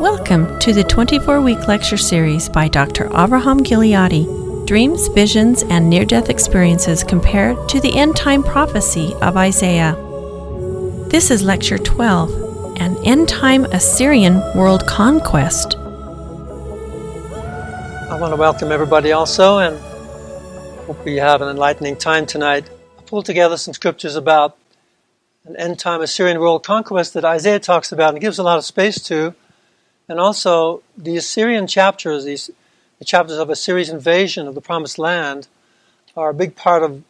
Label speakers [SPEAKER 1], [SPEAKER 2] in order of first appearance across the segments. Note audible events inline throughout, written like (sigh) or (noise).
[SPEAKER 1] Welcome to the 24 week lecture series by Dr. Avraham Gileadi Dreams, Visions, and Near Death Experiences Compared to the End Time Prophecy of Isaiah. This is Lecture 12 An End Time Assyrian World Conquest.
[SPEAKER 2] I want to welcome everybody also and hope we have an enlightening time tonight. I pulled together some scriptures about an end time Assyrian world conquest that Isaiah talks about and gives a lot of space to. And also, the Assyrian chapters, these the chapters of Assyria's invasion of the Promised Land, are a big part of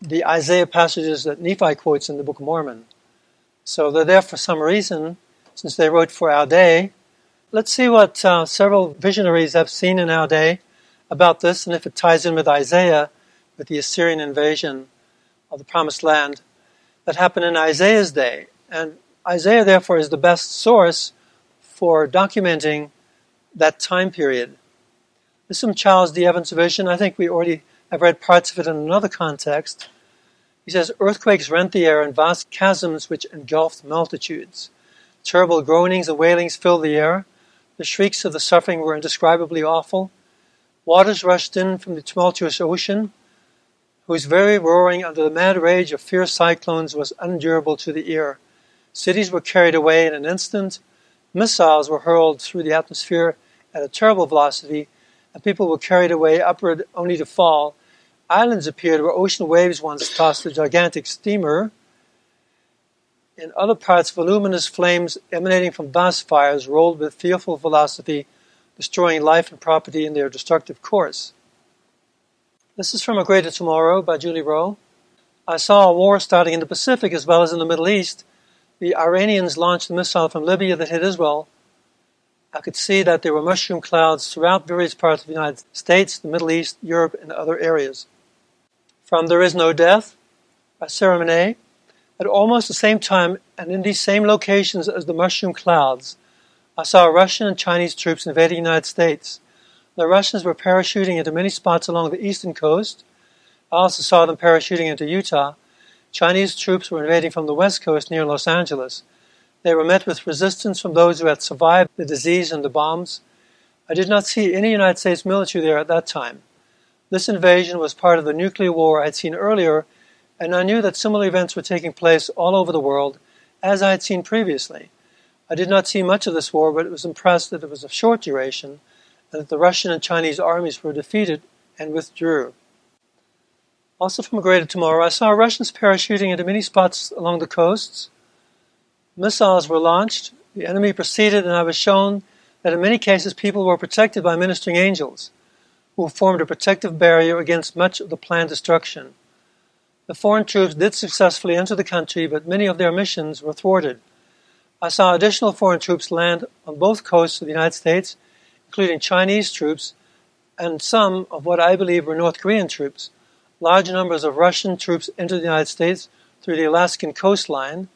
[SPEAKER 2] the Isaiah passages that Nephi quotes in the Book of Mormon. So they're there for some reason, since they wrote for our day. Let's see what uh, several visionaries have seen in our day about this, and if it ties in with Isaiah, with the Assyrian invasion of the Promised Land that happened in Isaiah's day. And Isaiah, therefore, is the best source for documenting that time period. This is from Charles D. Evans' vision. I think we already have read parts of it in another context. He says, Earthquakes rent the air in vast chasms which engulfed multitudes. Terrible groanings and wailings filled the air. The shrieks of the suffering were indescribably awful. Waters rushed in from the tumultuous ocean whose very roaring under the mad rage of fierce cyclones was unendurable to the ear. Cities were carried away in an instant, missiles were hurled through the atmosphere at a terrible velocity, and people were carried away upward only to fall. Islands appeared where ocean waves once tossed a gigantic steamer. In other parts, voluminous flames emanating from vast fires rolled with fearful velocity, destroying life and property in their destructive course. This is from A Greater Tomorrow by Julie Rowe. I saw a war starting in the Pacific as well as in the Middle East. The Iranians launched a missile from Libya that hit Israel. I could see that there were mushroom clouds throughout various parts of the United States, the Middle East, Europe, and other areas. From There Is No Death by Sarah Menet. At almost the same time and in these same locations as the mushroom clouds, I saw Russian and Chinese troops invading the United States. The Russians were parachuting into many spots along the eastern coast. I also saw them parachuting into Utah. Chinese troops were invading from the west coast near Los Angeles. They were met with resistance from those who had survived the disease and the bombs. I did not see any United States military there at that time. This invasion was part of the nuclear war I had seen earlier, and I knew that similar events were taking place all over the world, as I had seen previously. I did not see much of this war, but was impressed that it was of short duration that the Russian and Chinese armies were defeated and withdrew. Also from greater tomorrow, I saw Russians parachuting into many spots along the coasts. Missiles were launched, the enemy proceeded, and I was shown that in many cases people were protected by ministering angels, who formed a protective barrier against much of the planned destruction. The foreign troops did successfully enter the country, but many of their missions were thwarted. I saw additional foreign troops land on both coasts of the United States including Chinese troops and some of what I believe were North Korean troops. Large numbers of Russian troops entered the United States through the Alaskan coastline,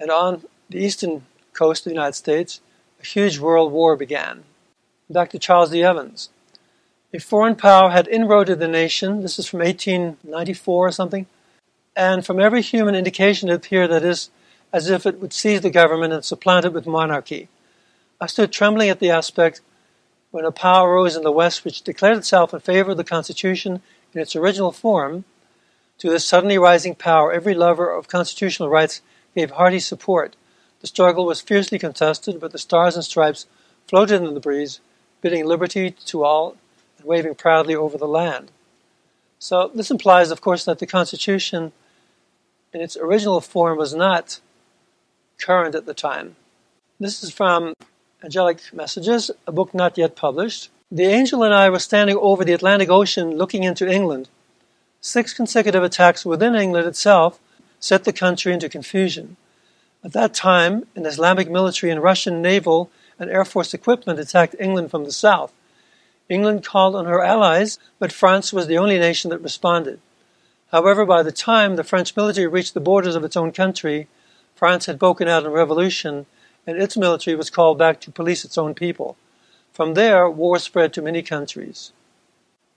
[SPEAKER 2] and on the eastern coast of the United States, a huge world war began. Dr. Charles D. Evans. A foreign power had inroaded the nation. This is from 1894 or something. And from every human indication, it appeared that is as if it would seize the government and supplant it with monarchy. I stood trembling at the aspect when a power arose in the West which declared itself in favor of the Constitution in its original form, to this suddenly rising power, every lover of constitutional rights gave hearty support. The struggle was fiercely contested, but the stars and stripes floated in the breeze, bidding liberty to all and waving proudly over the land. So, this implies, of course, that the Constitution in its original form was not current at the time. This is from Angelic Messages, a book not yet published. The angel and I were standing over the Atlantic Ocean looking into England. Six consecutive attacks within England itself set the country into confusion. At that time, an Islamic military and Russian naval and air force equipment attacked England from the south. England called on her allies, but France was the only nation that responded. However, by the time the French military reached the borders of its own country, France had broken out in revolution and its military was called back to police its own people. From there, war spread to many countries.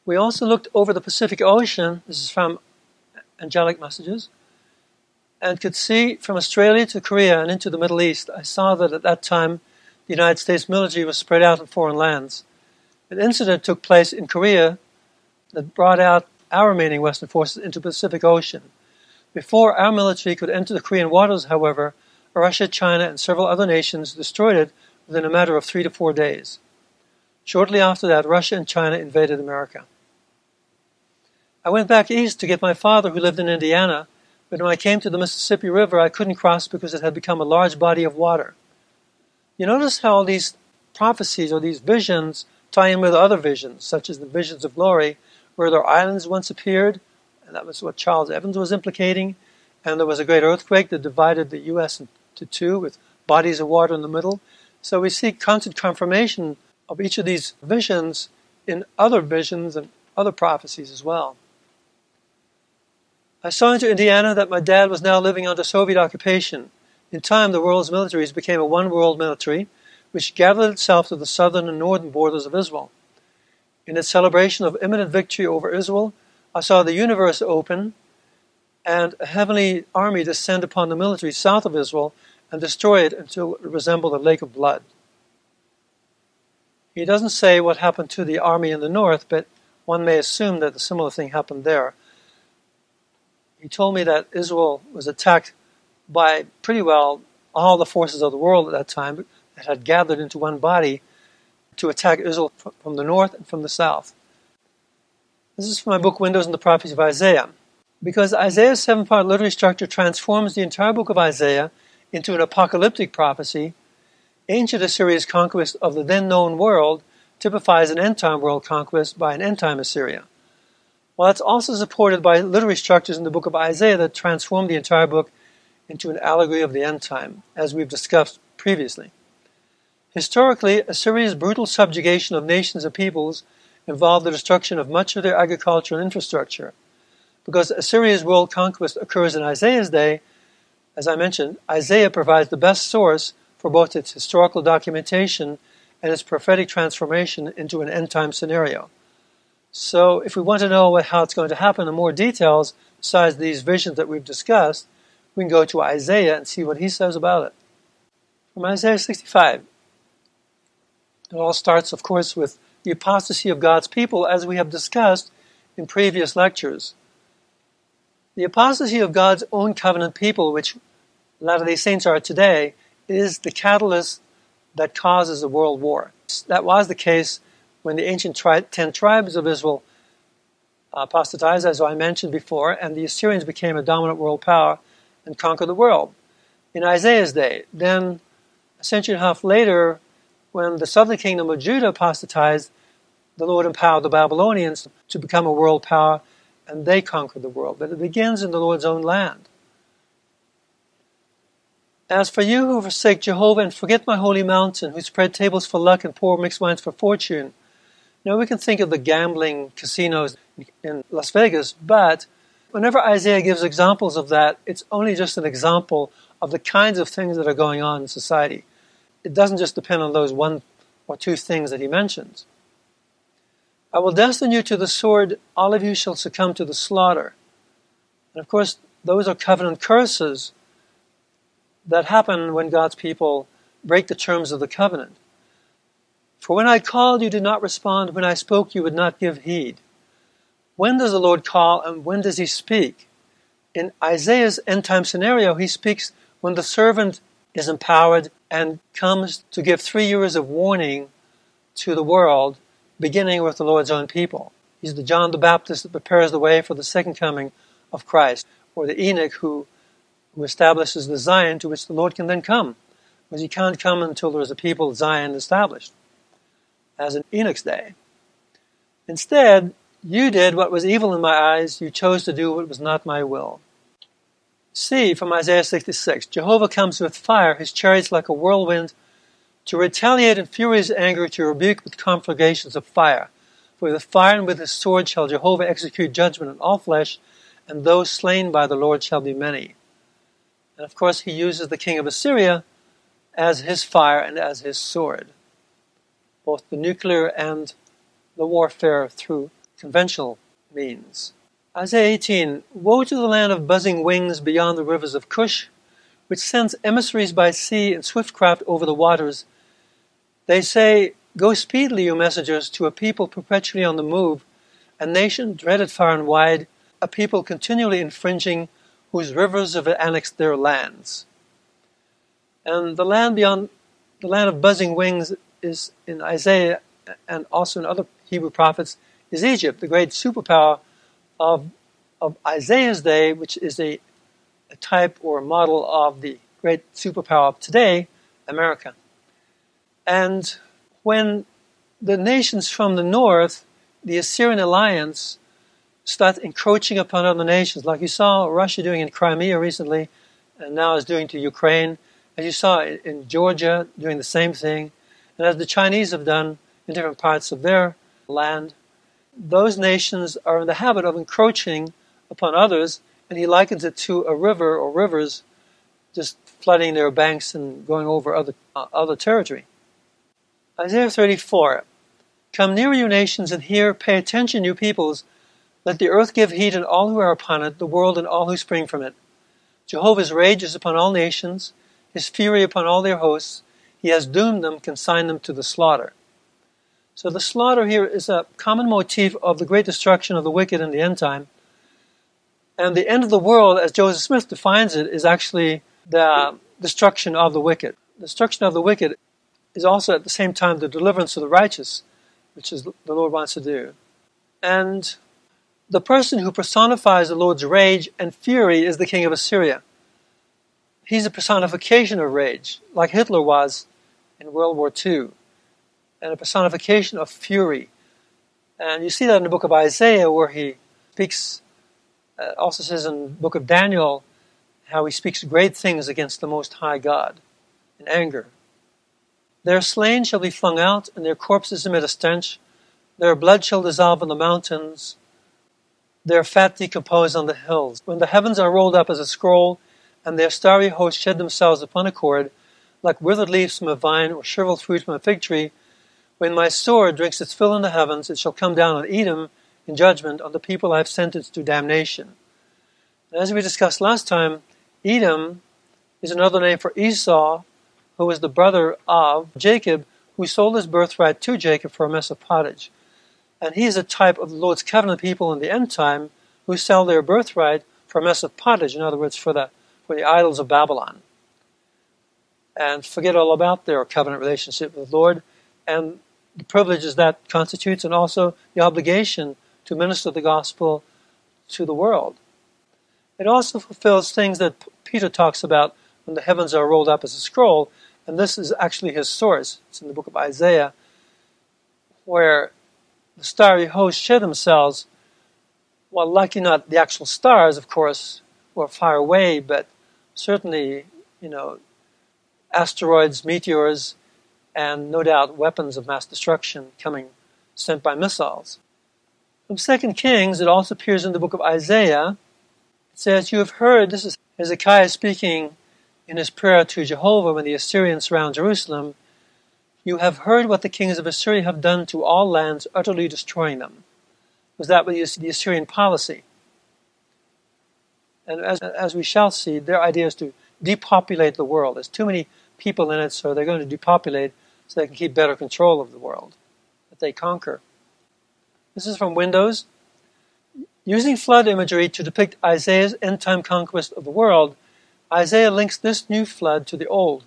[SPEAKER 2] We also looked over the Pacific Ocean. This is from Angelic Messages. and could see from Australia to Korea and into the Middle East, I saw that at that time the United States military was spread out in foreign lands. An incident took place in Korea that brought out our remaining Western forces into the Pacific Ocean. Before our military could enter the Korean waters, however, Russia, China, and several other nations destroyed it within a matter of three to four days. Shortly after that, Russia and China invaded America. I went back east to get my father, who lived in Indiana, but when I came to the Mississippi River, I couldn't cross because it had become a large body of water. You notice how these prophecies or these visions tie in with other visions, such as the visions of glory, where there islands once appeared, and that was what Charles Evans was implicating, and there was a great earthquake that divided the U.S. into two with bodies of water in the middle. So we see constant confirmation of each of these visions in other visions and other prophecies as well. I saw into Indiana that my dad was now living under Soviet occupation. In time, the world's militaries became a one world military, which gathered itself to the southern and northern borders of Israel. In its celebration of imminent victory over Israel, I saw the universe open and a heavenly army descend upon the military south of Israel and destroy it until it resembled a lake of blood. He doesn't say what happened to the army in the north, but one may assume that a similar thing happened there. He told me that Israel was attacked by pretty well all the forces of the world at that time that had gathered into one body to attack Israel from the north and from the south. This is from my book Windows and the Prophecy of Isaiah. Because Isaiah's seven part literary structure transforms the entire book of Isaiah into an apocalyptic prophecy, ancient Assyria's conquest of the then known world typifies an end time world conquest by an end time Assyria. While it's also supported by literary structures in the book of Isaiah that transform the entire book into an allegory of the end time, as we've discussed previously. Historically, Assyria's brutal subjugation of nations and peoples involved the destruction of much of their agricultural infrastructure. Because Assyria's world conquest occurs in Isaiah's day, as I mentioned, Isaiah provides the best source for both its historical documentation and its prophetic transformation into an end time scenario. So, if we want to know how it's going to happen in more details, besides these visions that we've discussed, we can go to Isaiah and see what he says about it. From Isaiah 65. It all starts, of course, with the apostasy of God's people, as we have discussed in previous lectures. The apostasy of God's own covenant people, which Latter day Saints are today, is the catalyst that causes a world war. That was the case when the ancient tri- ten tribes of Israel uh, apostatized, as I mentioned before, and the Assyrians became a dominant world power and conquered the world. In Isaiah's day, then a century and a half later, when the southern kingdom of Judah apostatized, the Lord empowered the Babylonians to become a world power, and they conquered the world. But it begins in the Lord's own land. As for you who forsake Jehovah and forget my holy mountain, who spread tables for luck and pour mixed wines for fortune. Now we can think of the gambling casinos in Las Vegas, but whenever Isaiah gives examples of that, it's only just an example of the kinds of things that are going on in society. It doesn't just depend on those one or two things that he mentions. I will destine you to the sword, all of you shall succumb to the slaughter. And of course, those are covenant curses that happen when God's people break the terms of the covenant. For when I called, you did not respond. When I spoke, you would not give heed. When does the Lord call and when does he speak? In Isaiah's end time scenario, he speaks when the servant is empowered and comes to give three years of warning to the world, beginning with the Lord's own people. He's the John the Baptist that prepares the way for the second coming of Christ, or the Enoch who who establishes the Zion to which the Lord can then come. Because he can't come until there is a people Zion established, as in Enoch's day. Instead, you did what was evil in my eyes, you chose to do what was not my will. See from Isaiah 66 Jehovah comes with fire, his chariots like a whirlwind, to retaliate in furious anger, to rebuke with conflagrations of fire. For with fire and with his sword shall Jehovah execute judgment on all flesh, and those slain by the Lord shall be many. And of course, he uses the king of Assyria as his fire and as his sword, both the nuclear and the warfare through conventional means. Isaiah 18 Woe to the land of buzzing wings beyond the rivers of Cush, which sends emissaries by sea and swift craft over the waters. They say, Go speedily, you messengers, to a people perpetually on the move, a nation dreaded far and wide, a people continually infringing, whose rivers have annexed their lands. And the land beyond the land of buzzing wings is in Isaiah and also in other Hebrew prophets is Egypt, the great superpower of, of Isaiah's day, which is a, a type or a model of the great superpower of today, America. And when the nations from the north, the Assyrian alliance, start encroaching upon other nations, like you saw Russia doing in Crimea recently, and now is doing to Ukraine, as you saw in Georgia doing the same thing, and as the Chinese have done in different parts of their land, those nations are in the habit of encroaching upon others, and he likens it to a river or rivers just flooding their banks and going over other, uh, other territory. Isaiah 34 Come near, you nations, and hear, pay attention, you peoples. Let the earth give heed and all who are upon it, the world and all who spring from it. Jehovah's rage is upon all nations, his fury upon all their hosts. He has doomed them, consigned them to the slaughter. So the slaughter here is a common motif of the great destruction of the wicked in the end time. And the end of the world, as Joseph Smith defines it, is actually the destruction of the wicked. The destruction of the wicked is also at the same time the deliverance of the righteous, which is the Lord wants to do. And the person who personifies the Lord's rage and fury is the king of Assyria. He's a personification of rage, like Hitler was in World War II and a personification of fury. And you see that in the book of Isaiah, where he speaks, uh, also says in the book of Daniel, how he speaks great things against the Most High God in anger. Their slain shall be flung out, and their corpses emit a stench. Their blood shall dissolve on the mountains, their fat decompose on the hills. When the heavens are rolled up as a scroll, and their starry hosts shed themselves upon a cord, like withered leaves from a vine or shriveled fruit from a fig tree, when my sword drinks its fill in the heavens, it shall come down on Edom in judgment on the people I have sentenced to damnation. And as we discussed last time, Edom is another name for Esau, who was the brother of Jacob, who sold his birthright to Jacob for a mess of pottage. And he is a type of the Lord's covenant people in the end time who sell their birthright for a mess of pottage, in other words, for the, for the idols of Babylon. And forget all about their covenant relationship with the Lord and the privileges that constitutes and also the obligation to minister the gospel to the world. It also fulfills things that Peter talks about when the heavens are rolled up as a scroll, and this is actually his source. It's in the book of Isaiah, where the starry hosts shed themselves, well, likely not the actual stars, of course, were far away, but certainly, you know, asteroids, meteors, and no doubt weapons of mass destruction coming sent by missiles. From Second Kings, it also appears in the book of Isaiah. It says, You have heard, this is Hezekiah speaking in his prayer to Jehovah when the Assyrians surround Jerusalem. You have heard what the kings of Assyria have done to all lands, utterly destroying them. Was that the Assyrian policy? And as, as we shall see, their idea is to depopulate the world. There's too many people in it, so they're going to depopulate so they can keep better control of the world that they conquer. This is from Windows. Using flood imagery to depict Isaiah's end time conquest of the world, Isaiah links this new flood to the old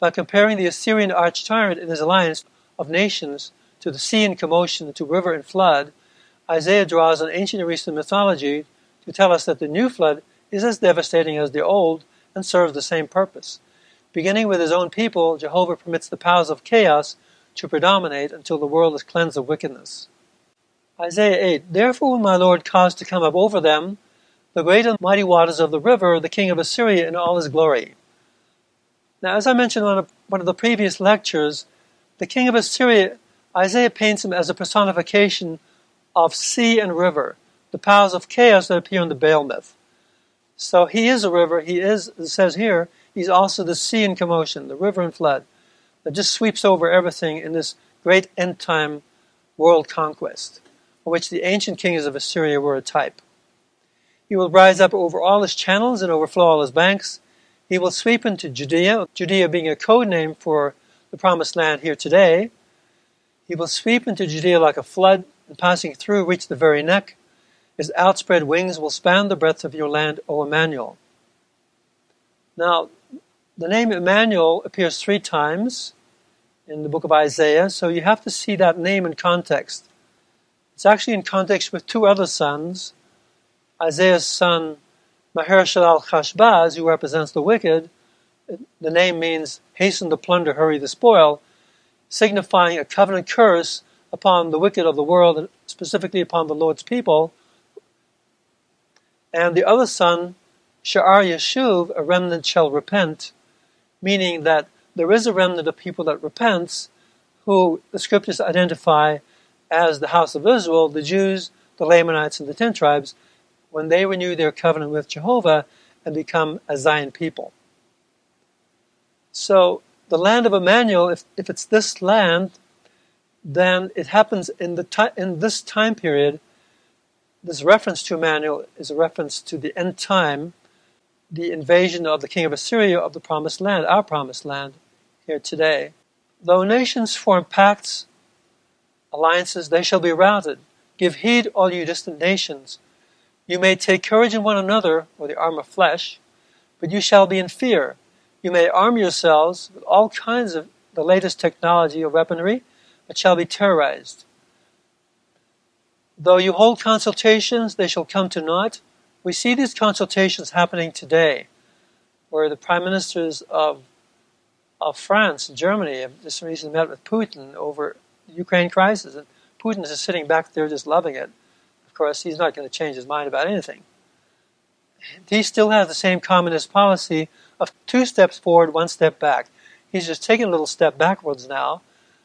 [SPEAKER 2] by comparing the Assyrian arch tyrant and his alliance of nations to the sea in commotion, to river and flood. Isaiah draws on ancient Near Eastern mythology to tell us that the new flood is as devastating as the old and serves the same purpose. Beginning with his own people, Jehovah permits the powers of chaos to predominate until the world is cleansed of wickedness. Isaiah 8 Therefore will my Lord cause to come up over them the great and mighty waters of the river, the king of Assyria in all his glory. Now, as I mentioned on one of the previous lectures, the king of Assyria, Isaiah paints him as a personification of sea and river, the powers of chaos that appear in the Baal myth. So he is a river, he is, it says here, He's also the sea in commotion, the river in flood, that just sweeps over everything in this great end time world conquest, of which the ancient kings of Assyria were a type. He will rise up over all his channels and overflow all his banks. He will sweep into Judea, Judea being a code name for the promised land here today. He will sweep into Judea like a flood, and passing through, reach the very neck. His outspread wings will span the breadth of your land, O Emmanuel. Now, the name Emmanuel appears three times in the book of Isaiah, so you have to see that name in context. It's actually in context with two other sons Isaiah's son Maher-shalal-hash-baz, who represents the wicked. The name means hasten to plunder, hurry the spoil, signifying a covenant curse upon the wicked of the world, specifically upon the Lord's people. And the other son, Sha'ar Yeshuv, a remnant shall repent, meaning that there is a remnant of people that repents, who the scriptures identify as the house of Israel, the Jews, the Lamanites, and the ten tribes, when they renew their covenant with Jehovah and become a Zion people. So the land of Emmanuel, if, if it's this land, then it happens in the ti- in this time period. This reference to Emmanuel is a reference to the end time, the invasion of the king of Assyria of the promised land, our promised land, here today. Though nations form pacts, alliances, they shall be routed. Give heed, all you distant nations. You may take courage in one another, or the arm of flesh, but you shall be in fear. You may arm yourselves with all kinds of the latest technology or weaponry, but shall be terrorized. Though you hold consultations, they shall come to naught. We see these consultations happening today, where the prime ministers of of France and Germany have just recently met with Putin over the Ukraine crisis, and Putin is just sitting back there just loving it course, he's not going to change his mind about anything. He still has the same communist policy of two steps forward, one step back. He's just taking a little step backwards now,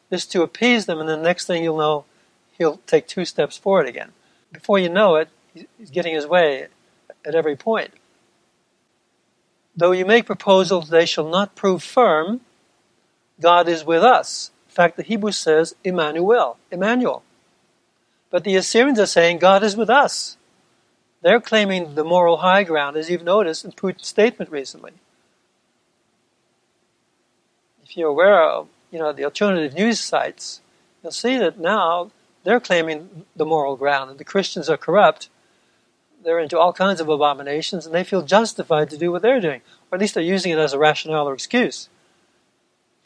[SPEAKER 2] just to appease them, and the next thing you'll know, he'll take two steps forward again. Before you know it, he's getting his way at every point. Though you make proposals, they shall not prove firm. God is with us. In fact, the Hebrew says Emmanuel, Emmanuel. But the Assyrians are saying God is with us. They're claiming the moral high ground, as you've noticed in Putin's statement recently. If you're aware of you know, the alternative news sites, you'll see that now they're claiming the moral ground, and the Christians are corrupt. They're into all kinds of abominations, and they feel justified to do what they're doing, or at least they're using it as a rationale or excuse.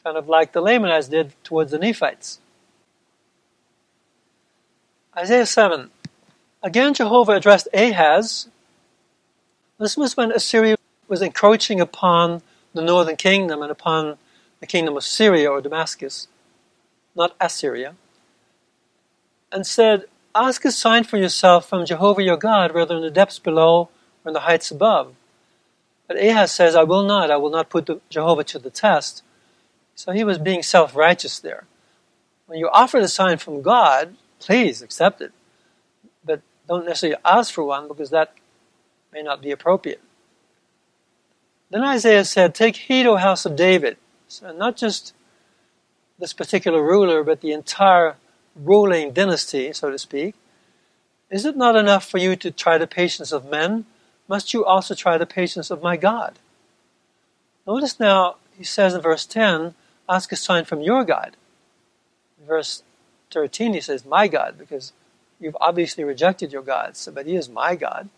[SPEAKER 2] Kind of like the Lamanites did towards the Nephites. Isaiah 7. Again, Jehovah addressed Ahaz. This was when Assyria was encroaching upon the northern kingdom and upon the kingdom of Syria or Damascus, not Assyria, and said, Ask a sign for yourself from Jehovah your God, whether in the depths below or in the heights above. But Ahaz says, I will not, I will not put Jehovah to the test. So he was being self righteous there. When you offer the sign from God, please accept it. But don't necessarily ask for one because that may not be appropriate. Then Isaiah said, Take heed, O house of David. So not just this particular ruler, but the entire ruling dynasty, so to speak. Is it not enough for you to try the patience of men? Must you also try the patience of my God? Notice now, he says in verse 10, Ask a sign from your God. verse 13, he says, My God, because you've obviously rejected your God, so, but he is my God.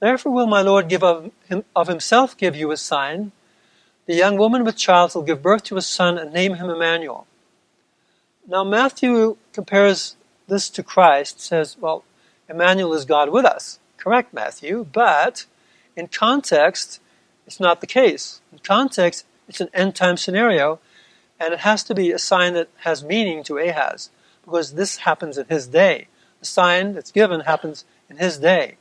[SPEAKER 2] Therefore will my Lord give of, him, of himself give you a sign. The young woman with child will give birth to a son and name him Emmanuel. Now Matthew compares this to Christ, says, well, Emmanuel is God with us. Correct, Matthew, but in context, it's not the case. In context, it's an end time scenario and it has to be a sign that has meaning to Ahaz, because this happens in his day. The sign that's given happens in his day.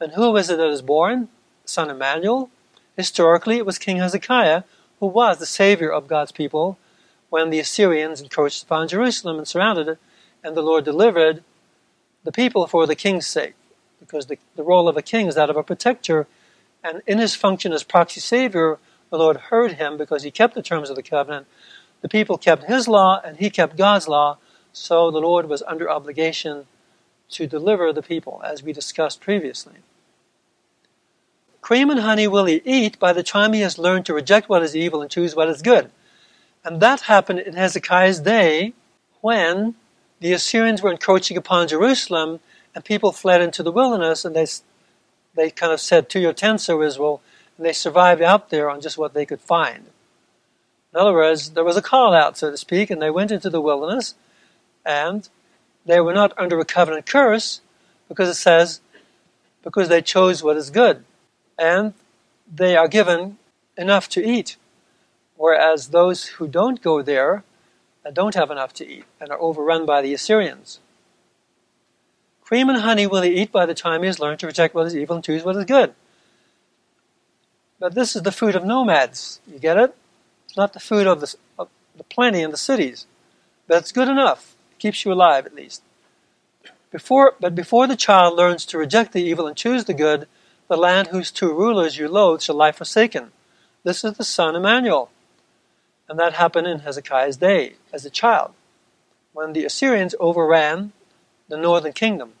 [SPEAKER 2] And who is it that is born? Son Emmanuel. Historically, it was King Hezekiah, who was the savior of God's people when the Assyrians encroached upon Jerusalem and surrounded it, and the Lord delivered the people for the king's sake, because the, the role of a king is that of a protector, and in his function as proxy savior, the Lord heard him because he kept the terms of the covenant the people kept his law and he kept God's law, so the Lord was under obligation to deliver the people, as we discussed previously. Cream and honey will he eat by the time he has learned to reject what is evil and choose what is good. And that happened in Hezekiah's day when the Assyrians were encroaching upon Jerusalem and people fled into the wilderness and they, they kind of said, To your tents, O Israel, and they survived out there on just what they could find. In other words, there was a call out, so to speak, and they went into the wilderness and they were not under a covenant curse because it says, because they chose what is good and they are given enough to eat. Whereas those who don't go there and don't have enough to eat and are overrun by the Assyrians. Cream and honey will he eat by the time he has learned to reject what is evil and choose what is good. But this is the food of nomads. You get it? Not the food of the, of the plenty in the cities. But it's good enough. It keeps you alive at least. Before, but before the child learns to reject the evil and choose the good, the land whose two rulers you loathe shall lie forsaken. This is the son Emmanuel. And that happened in Hezekiah's day as a child, when the Assyrians overran the northern kingdom.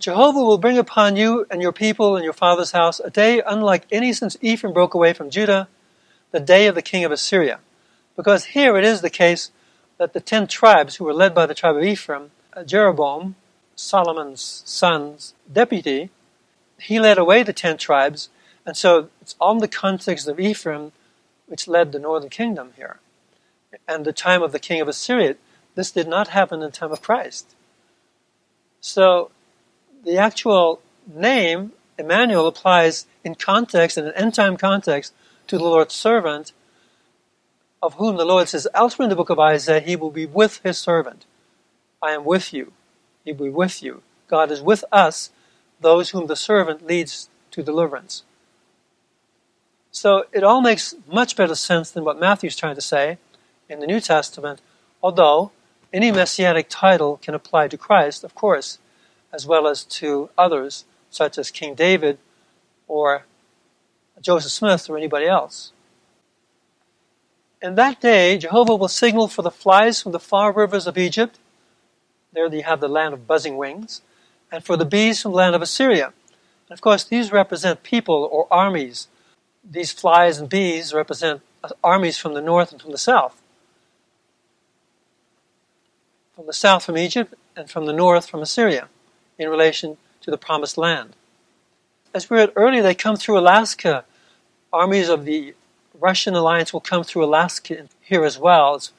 [SPEAKER 2] Jehovah will bring upon you and your people and your father's house a day unlike any since Ephraim broke away from Judah, the day of the king of Assyria. Because here it is the case that the ten tribes who were led by the tribe of Ephraim, uh, Jeroboam, Solomon's son's deputy, he led away the ten tribes, and so it's on the context of Ephraim which led the northern kingdom here. And the time of the king of Assyria, this did not happen in the time of Christ. So the actual name, Emmanuel, applies in context, in an end time context, to the Lord's servant, of whom the Lord says elsewhere in the book of Isaiah, he will be with his servant. I am with you. He will be with you. God is with us, those whom the servant leads to deliverance. So it all makes much better sense than what Matthew's trying to say in the New Testament, although any messianic title can apply to Christ, of course, as well as to others, such as King David or Joseph Smith or anybody else. In that day, Jehovah will signal for the flies from the far rivers of Egypt there you have the land of buzzing wings. And for the bees from the land of Assyria. And of course, these represent people or armies. These flies and bees represent armies from the north and from the south. From the south from Egypt and from the north from Assyria in relation to the promised land. As we read earlier, they come through Alaska. Armies of the Russian alliance will come through Alaska here as well, as,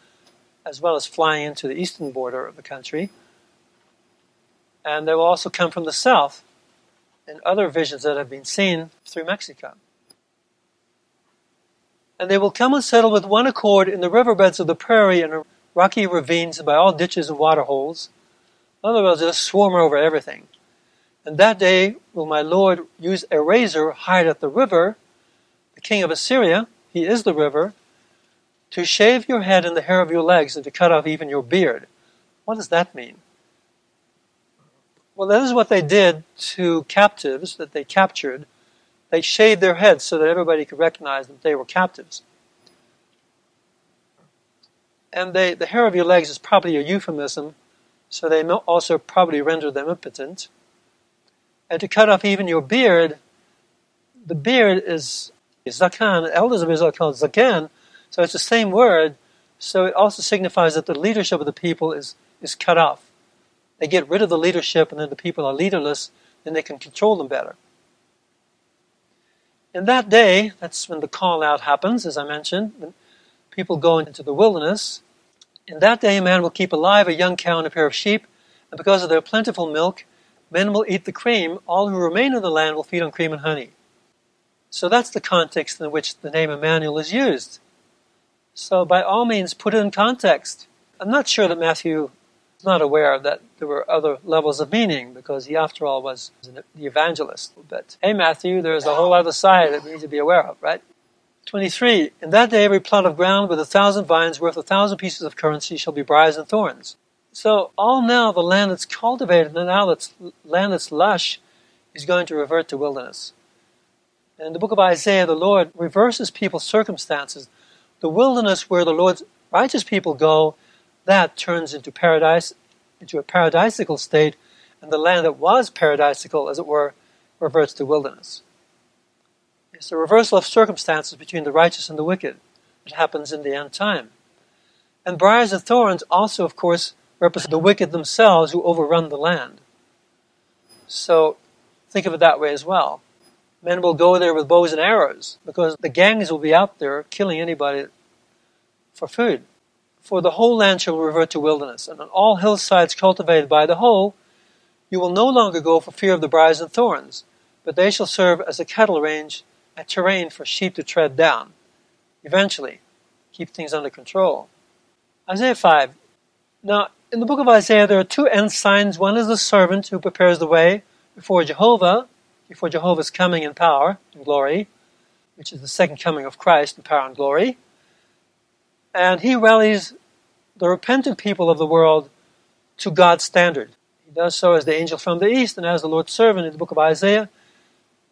[SPEAKER 2] as well as flying into the eastern border of the country and they will also come from the south in other visions that have been seen through Mexico. And they will come and settle with one accord in the riverbeds of the prairie and rocky ravines by all ditches and water holes. In other words, they'll swarm over everything. And that day will my Lord use a razor hired at the river, the king of Assyria, he is the river, to shave your head and the hair of your legs and to cut off even your beard. What does that mean? Well, that is what they did to captives that they captured. They shaved their heads so that everybody could recognize that they were captives. And they, the hair of your legs is probably a euphemism, so they also probably render them impotent. And to cut off even your beard, the beard is zakan. Elders of Israel call it zakan, so it's the same word. So it also signifies that the leadership of the people is, is cut off. They get rid of the leadership, and then the people are leaderless, then they can control them better. In that day, that's when the call out happens, as I mentioned, people go into the wilderness. In that day, a man will keep alive a young cow and a pair of sheep, and because of their plentiful milk, men will eat the cream. All who remain in the land will feed on cream and honey. So that's the context in which the name Emmanuel is used. So, by all means, put it in context. I'm not sure that Matthew is not aware that there were other levels of meaning because he, after all, was the evangelist. But hey, Matthew, there's a whole other side that we need to be aware of, right? 23. In that day, every plot of ground with a thousand vines worth a thousand pieces of currency shall be briars and thorns. So, all now the land that's cultivated, and now that's land that's lush, is going to revert to wilderness. And in the book of Isaiah, the Lord reverses people's circumstances. The wilderness where the Lord's righteous people go that turns into paradise, into a paradisical state, and the land that was paradisical, as it were, reverts to wilderness. It's a reversal of circumstances between the righteous and the wicked that happens in the end time. And briars and thorns also, of course, represent the wicked themselves who overrun the land. So think of it that way as well. Men will go there with bows and arrows because the gangs will be out there killing anybody for food. For the whole land shall revert to wilderness, and on all hillsides cultivated by the whole, you will no longer go for fear of the briars and thorns, but they shall serve as a cattle range, a terrain for sheep to tread down. Eventually, keep things under control. Isaiah 5. Now, in the book of Isaiah, there are two ensigns. One is the servant who prepares the way before Jehovah, before Jehovah's coming in power and glory, which is the second coming of Christ in power and glory. And he rallies the repentant people of the world to God's standard. He does so as the angel from the east and as the Lord's servant in the book of Isaiah,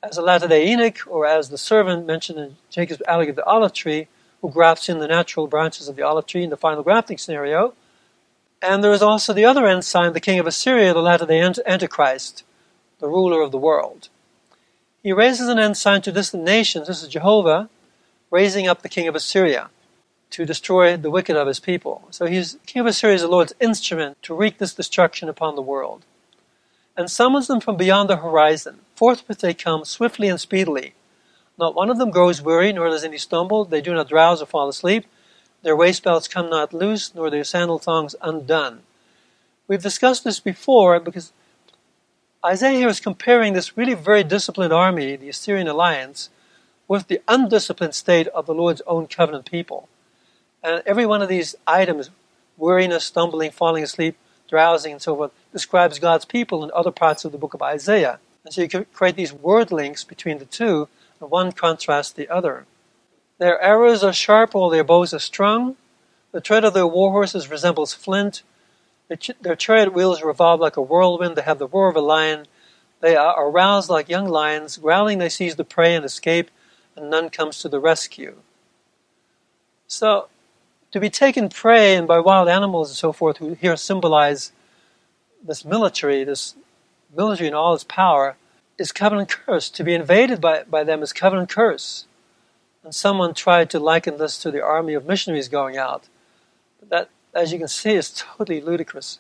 [SPEAKER 2] as a latter day Enoch, or as the servant mentioned in Jacob's allegory of the olive tree, who grafts in the natural branches of the olive tree in the final grafting scenario. And there is also the other ensign, the king of Assyria, the latter day Antichrist, the ruler of the world. He raises an ensign to distant nations. This is Jehovah raising up the king of Assyria to destroy the wicked of his people. So he's king of Assyria is the Lord's instrument to wreak this destruction upon the world. And summons them from beyond the horizon. Forthwith they come, swiftly and speedily. Not one of them grows weary, nor does any stumble. They do not drowse or fall asleep. Their waist belts come not loose, nor their sandal thongs undone. We've discussed this before because Isaiah here is comparing this really very disciplined army, the Assyrian alliance, with the undisciplined state of the Lord's own covenant people. And every one of these items, weariness, stumbling, falling asleep, drowsing, and so forth, describes God's people in other parts of the book of Isaiah. And so you can create these word links between the two, and one contrasts the other. Their arrows are sharp, all their bows are strung. The tread of their war horses resembles flint. Their chariot wheels revolve like a whirlwind. They have the roar of a lion. They are aroused like young lions. Growling, they seize the prey and escape, and none comes to the rescue. So, to be taken prey and by wild animals and so forth, who here symbolize this military, this military in all its power, is covenant curse. To be invaded by, by them is covenant curse. And someone tried to liken this to the army of missionaries going out. But that, as you can see, is totally ludicrous.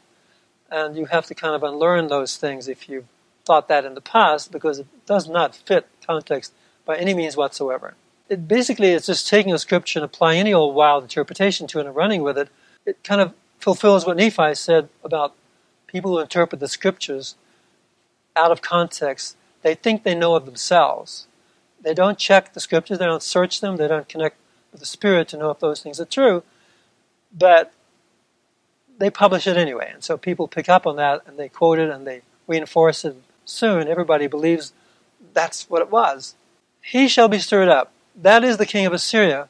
[SPEAKER 2] And you have to kind of unlearn those things if you've thought that in the past, because it does not fit context by any means whatsoever it basically is just taking a scripture and applying any old wild interpretation to it and running with it. It kind of fulfills what Nephi said about people who interpret the scriptures out of context. They think they know of themselves. They don't check the scriptures, they don't search them, they don't connect with the Spirit to know if those things are true, but they publish it anyway. And so people pick up on that and they quote it and they reinforce it. Soon everybody believes that's what it was. He shall be stirred up that is the king of Assyria.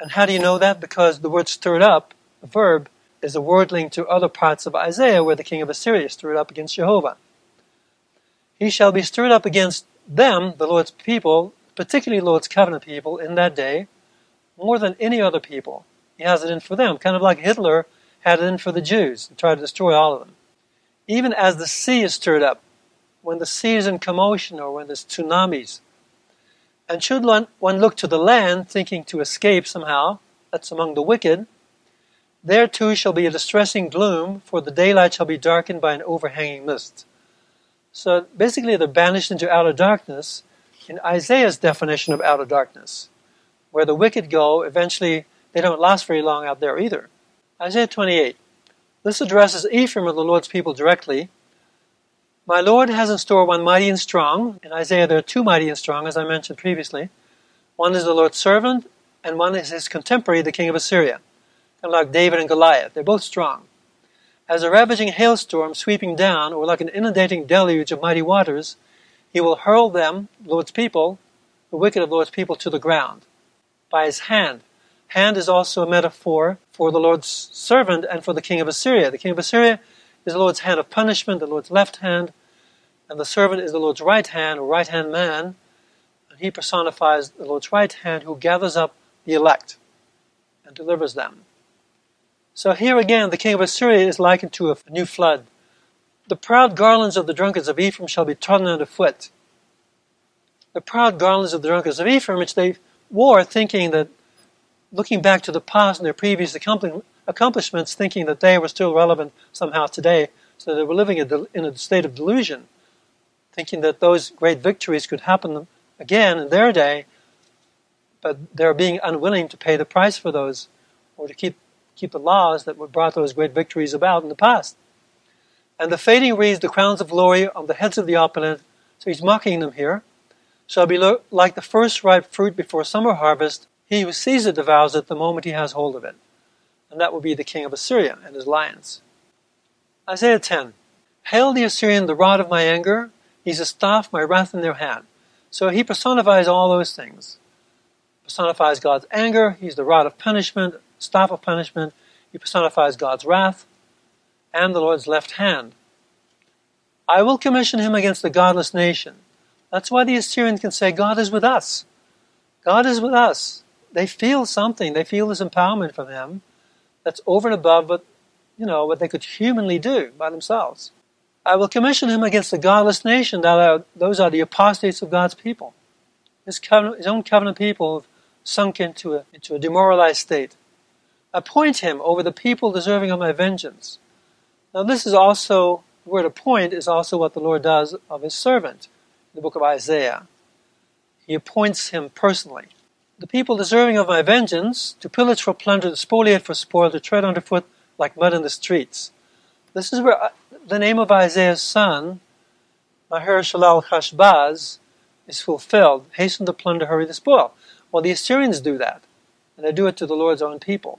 [SPEAKER 2] And how do you know that? Because the word stirred up, the verb, is a word linked to other parts of Isaiah where the king of Assyria stirred up against Jehovah. He shall be stirred up against them, the Lord's people, particularly Lord's covenant people, in that day, more than any other people. He has it in for them, kind of like Hitler had it in for the Jews and tried to destroy all of them. Even as the sea is stirred up, when the sea is in commotion or when there's tsunamis, and should one, one look to the land, thinking to escape somehow, that's among the wicked, there too shall be a distressing gloom, for the daylight shall be darkened by an overhanging mist. So basically, they're banished into outer darkness in Isaiah's definition of outer darkness. Where the wicked go, eventually they don't last very long out there either. Isaiah 28. This addresses Ephraim of the Lord's people directly, my Lord has in store one mighty and strong. In Isaiah, there are two mighty and strong, as I mentioned previously. One is the Lord's servant, and one is his contemporary, the king of Assyria. Kind of like David and Goliath. They're both strong. As a ravaging hailstorm sweeping down, or like an inundating deluge of mighty waters, he will hurl them, Lord's people, the wicked of Lord's people, to the ground by his hand. Hand is also a metaphor for the Lord's servant and for the king of Assyria. The king of Assyria is the Lord's hand of punishment, the Lord's left hand, and the servant is the Lord's right hand or right hand man, and he personifies the Lord's right hand who gathers up the elect and delivers them. So here again, the king of Assyria is likened to a new flood. The proud garlands of the drunkards of Ephraim shall be trodden underfoot. The proud garlands of the drunkards of Ephraim, which they wore thinking that, looking back to the past and their previous accomplishments, thinking that they were still relevant somehow today, so they were living in a state of delusion, thinking that those great victories could happen again in their day, but they're being unwilling to pay the price for those or to keep, keep the laws that brought those great victories about in the past. And the fading wreaths, the crowns of glory on the heads of the opulent, so he's mocking them here, shall be lo- like the first ripe fruit before summer harvest. He who sees it devours it the moment he has hold of it. And that will be the king of Assyria and his lions. Isaiah 10. Hail the Assyrian, the rod of my anger. He's a staff, my wrath in their hand. So he personifies all those things. Personifies God's anger. He's the rod of punishment, staff of punishment. He personifies God's wrath and the Lord's left hand. I will commission him against the godless nation. That's why the Assyrian can say, God is with us. God is with us. They feel something. They feel this empowerment from him that's over and above what, you know, what they could humanly do by themselves. I will commission him against the godless nation. That are, those are the apostates of God's people. His, covenant, his own covenant people have sunk into a, into a demoralized state. Appoint him over the people deserving of my vengeance. Now, this is also, the word appoint is also what the Lord does of his servant in the book of Isaiah. He appoints him personally. The people deserving of my vengeance, to pillage for plunder, to spoliate for spoil, to tread underfoot like mud in the streets. This is where uh, the name of Isaiah's son, Maher Shalal Hashbaz, is fulfilled. Hasten to plunder, hurry to spoil. Well, the Assyrians do that, and they do it to the Lord's own people.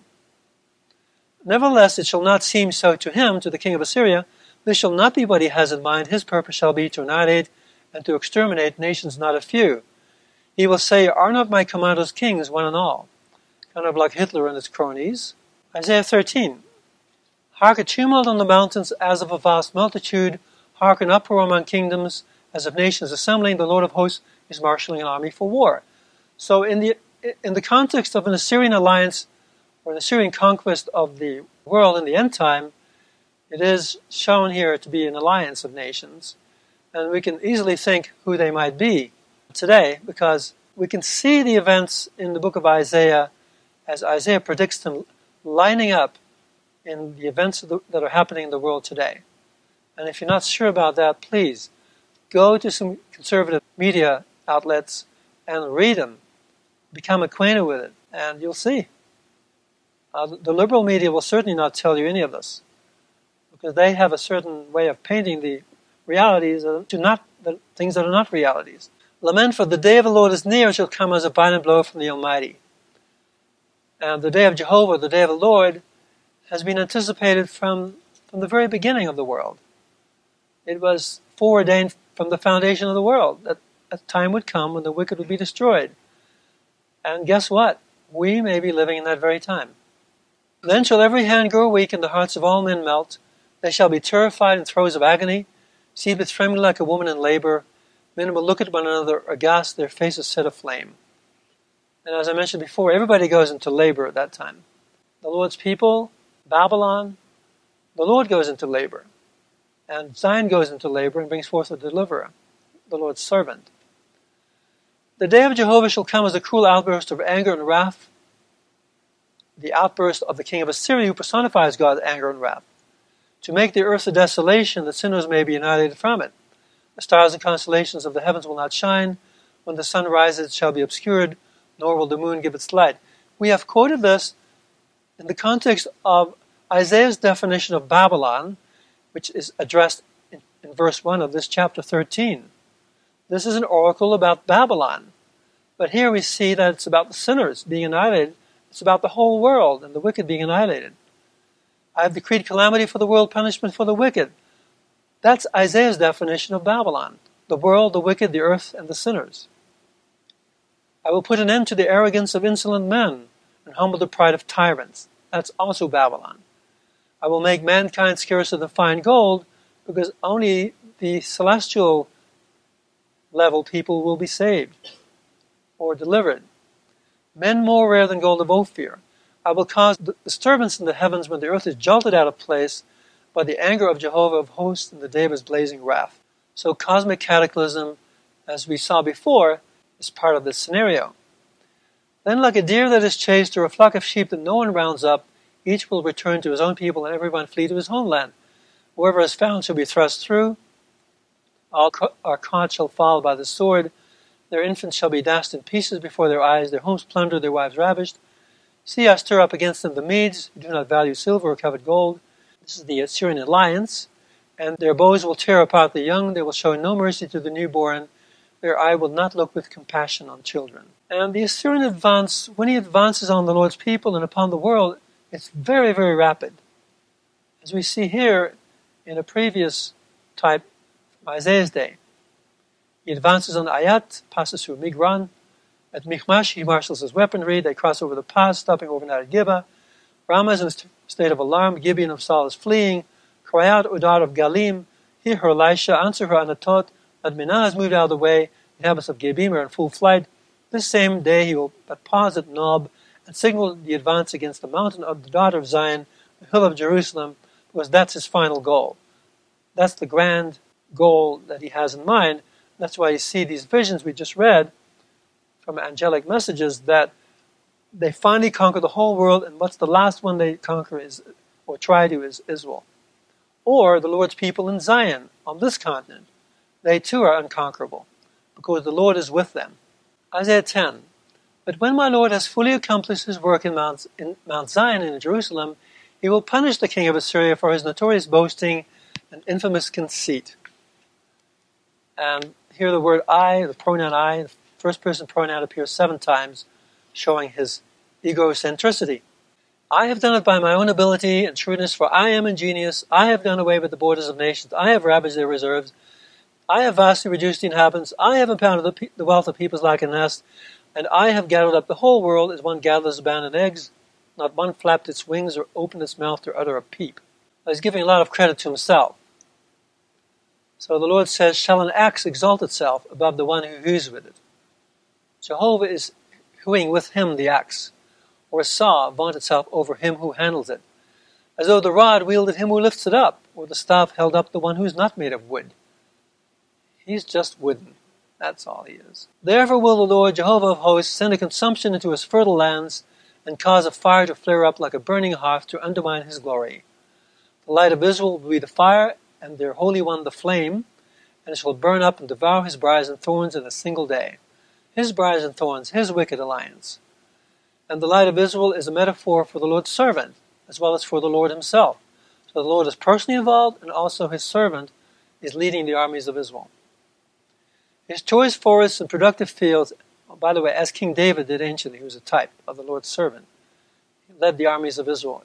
[SPEAKER 2] Nevertheless, it shall not seem so to him, to the king of Assyria. This shall not be what he has in mind. His purpose shall be to annihilate and to exterminate nations not a few. He will say, Are not my commanders kings, one and all? Kind of like Hitler and his cronies. Isaiah 13. Hark a tumult on the mountains as of a vast multitude. Hark an uproar among kingdoms as of nations assembling. The Lord of hosts is marshaling an army for war. So, in the, in the context of an Assyrian alliance or the Syrian conquest of the world in the end time, it is shown here to be an alliance of nations. And we can easily think who they might be today because we can see the events in the book of Isaiah as Isaiah predicts them lining up in the events the, that are happening in the world today. And if you're not sure about that, please go to some conservative media outlets and read them. Become acquainted with it, and you'll see. Uh, the liberal media will certainly not tell you any of this because they have a certain way of painting the realities to not the things that are not realities. Lament for the day of the Lord is near; shall come as a violent blow from the Almighty. And the day of Jehovah, the day of the Lord, has been anticipated from, from the very beginning of the world. It was foreordained from the foundation of the world that a time would come when the wicked would be destroyed. And guess what? We may be living in that very time. Then shall every hand grow weak and the hearts of all men melt. They shall be terrified in throes of agony, seated trembling like a woman in labor. Men will look at one another aghast, their faces set aflame. And as I mentioned before, everybody goes into labor at that time. The Lord's people Babylon, the Lord goes into labor. And Zion goes into labor and brings forth a deliverer, the Lord's servant. The day of Jehovah shall come as a cruel outburst of anger and wrath, the outburst of the king of Assyria who personifies God's anger and wrath, to make the earth a desolation that sinners may be annihilated from it. The stars and constellations of the heavens will not shine. When the sun rises, it shall be obscured, nor will the moon give its light. We have quoted this in the context of Isaiah's definition of Babylon, which is addressed in, in, verse 1 of this chapter 13. This is an oracle about Babylon. But here we see that it's about the sinners being annihilated. It's about the whole world and the wicked being annihilated. I have decreed calamity for the world, punishment for the wicked. That's Isaiah's definition of Babylon the world, the wicked, the earth, and the sinners. I will put an end to the arrogance of insolent men and humble the pride of tyrants. That's also Babylon. I will make mankind scarcer than fine gold, because only the celestial level people will be saved or delivered. Men more rare than gold of Ophir. I will cause disturbance in the heavens when the earth is jolted out of place by the anger of Jehovah of hosts in the day of his blazing wrath. So, cosmic cataclysm, as we saw before, is part of this scenario. Then, like a deer that is chased or a flock of sheep that no one rounds up, each will return to his own people and everyone flee to his homeland. Whoever is found shall be thrust through. All are caught shall fall by the sword. Their infants shall be dashed in pieces before their eyes, their homes plundered, their wives ravished. See, I stir up against them the Medes, who do not value silver or covet gold. This is the Assyrian alliance. And their bows will tear apart the young. They will show no mercy to the newborn. Their eye will not look with compassion on children. And the Assyrian advance, when he advances on the Lord's people and upon the world, it's very, very rapid. As we see here in a previous type Isaiah's day. He advances on Aiath, passes through Migron. At Michmash, he marshals his weaponry. They cross over the pass, stopping overnight at Gibeah. Ramah is in a state of alarm. Gibeah of Saul is fleeing. Cry out, Udar of Gallim. Hear her, Laishah. Answer her, Anathoth. Madmenah has moved out of the way. The inhabitants of Gebim are in full flight. This same day he will but pause at Nob and signal the advance against the mountain of the daughter of Zion, the hill of Jerusalem, because that's his final goal. That's the grand goal that he has in mind. That's why you see these visions we just read from angelic messages that they finally conquer the whole world, and what's the last one they conquer is, or try to, is Israel. Or the Lord's people in Zion on this continent. They too are unconquerable because the Lord is with them. Isaiah 10. But when my Lord has fully accomplished his work in Mount, in Mount Zion and in Jerusalem, he will punish the king of Assyria for his notorious boasting and infamous conceit. And here the word I, the pronoun I, the first person pronoun appears seven times, showing his egocentricity. I have done it by my own ability and shrewdness, for I am ingenious. I have done away with the borders of nations. I have ravaged their reserves. I have vastly reduced the inhabitants. I have impounded the, pe- the wealth of peoples like a nest. And I have gathered up the whole world as one gathers abandoned eggs. Not one flapped its wings or opened its mouth to utter a peep. He's giving a lot of credit to himself. So the Lord says, Shall an axe exalt itself above the one who hews with it? Jehovah is hewing with him the axe, or a saw vaunt itself over him who handles it, as though the rod wielded him who lifts it up, or the staff held up the one who is not made of wood. He's just wooden. That's all he is. Therefore will the Lord Jehovah of hosts send a consumption into his fertile lands and cause a fire to flare up like a burning hearth to undermine his glory. The light of Israel will be the fire, and their Holy One the flame, and it shall burn up and devour his briars and thorns in a single day. His briars and thorns, his wicked alliance. And the light of Israel is a metaphor for the Lord's servant, as well as for the Lord himself. So the Lord is personally involved, and also his servant is leading the armies of Israel. His choice forests and productive fields, by the way, as King David did anciently, he was a type of the Lord's servant. He led the armies of Israel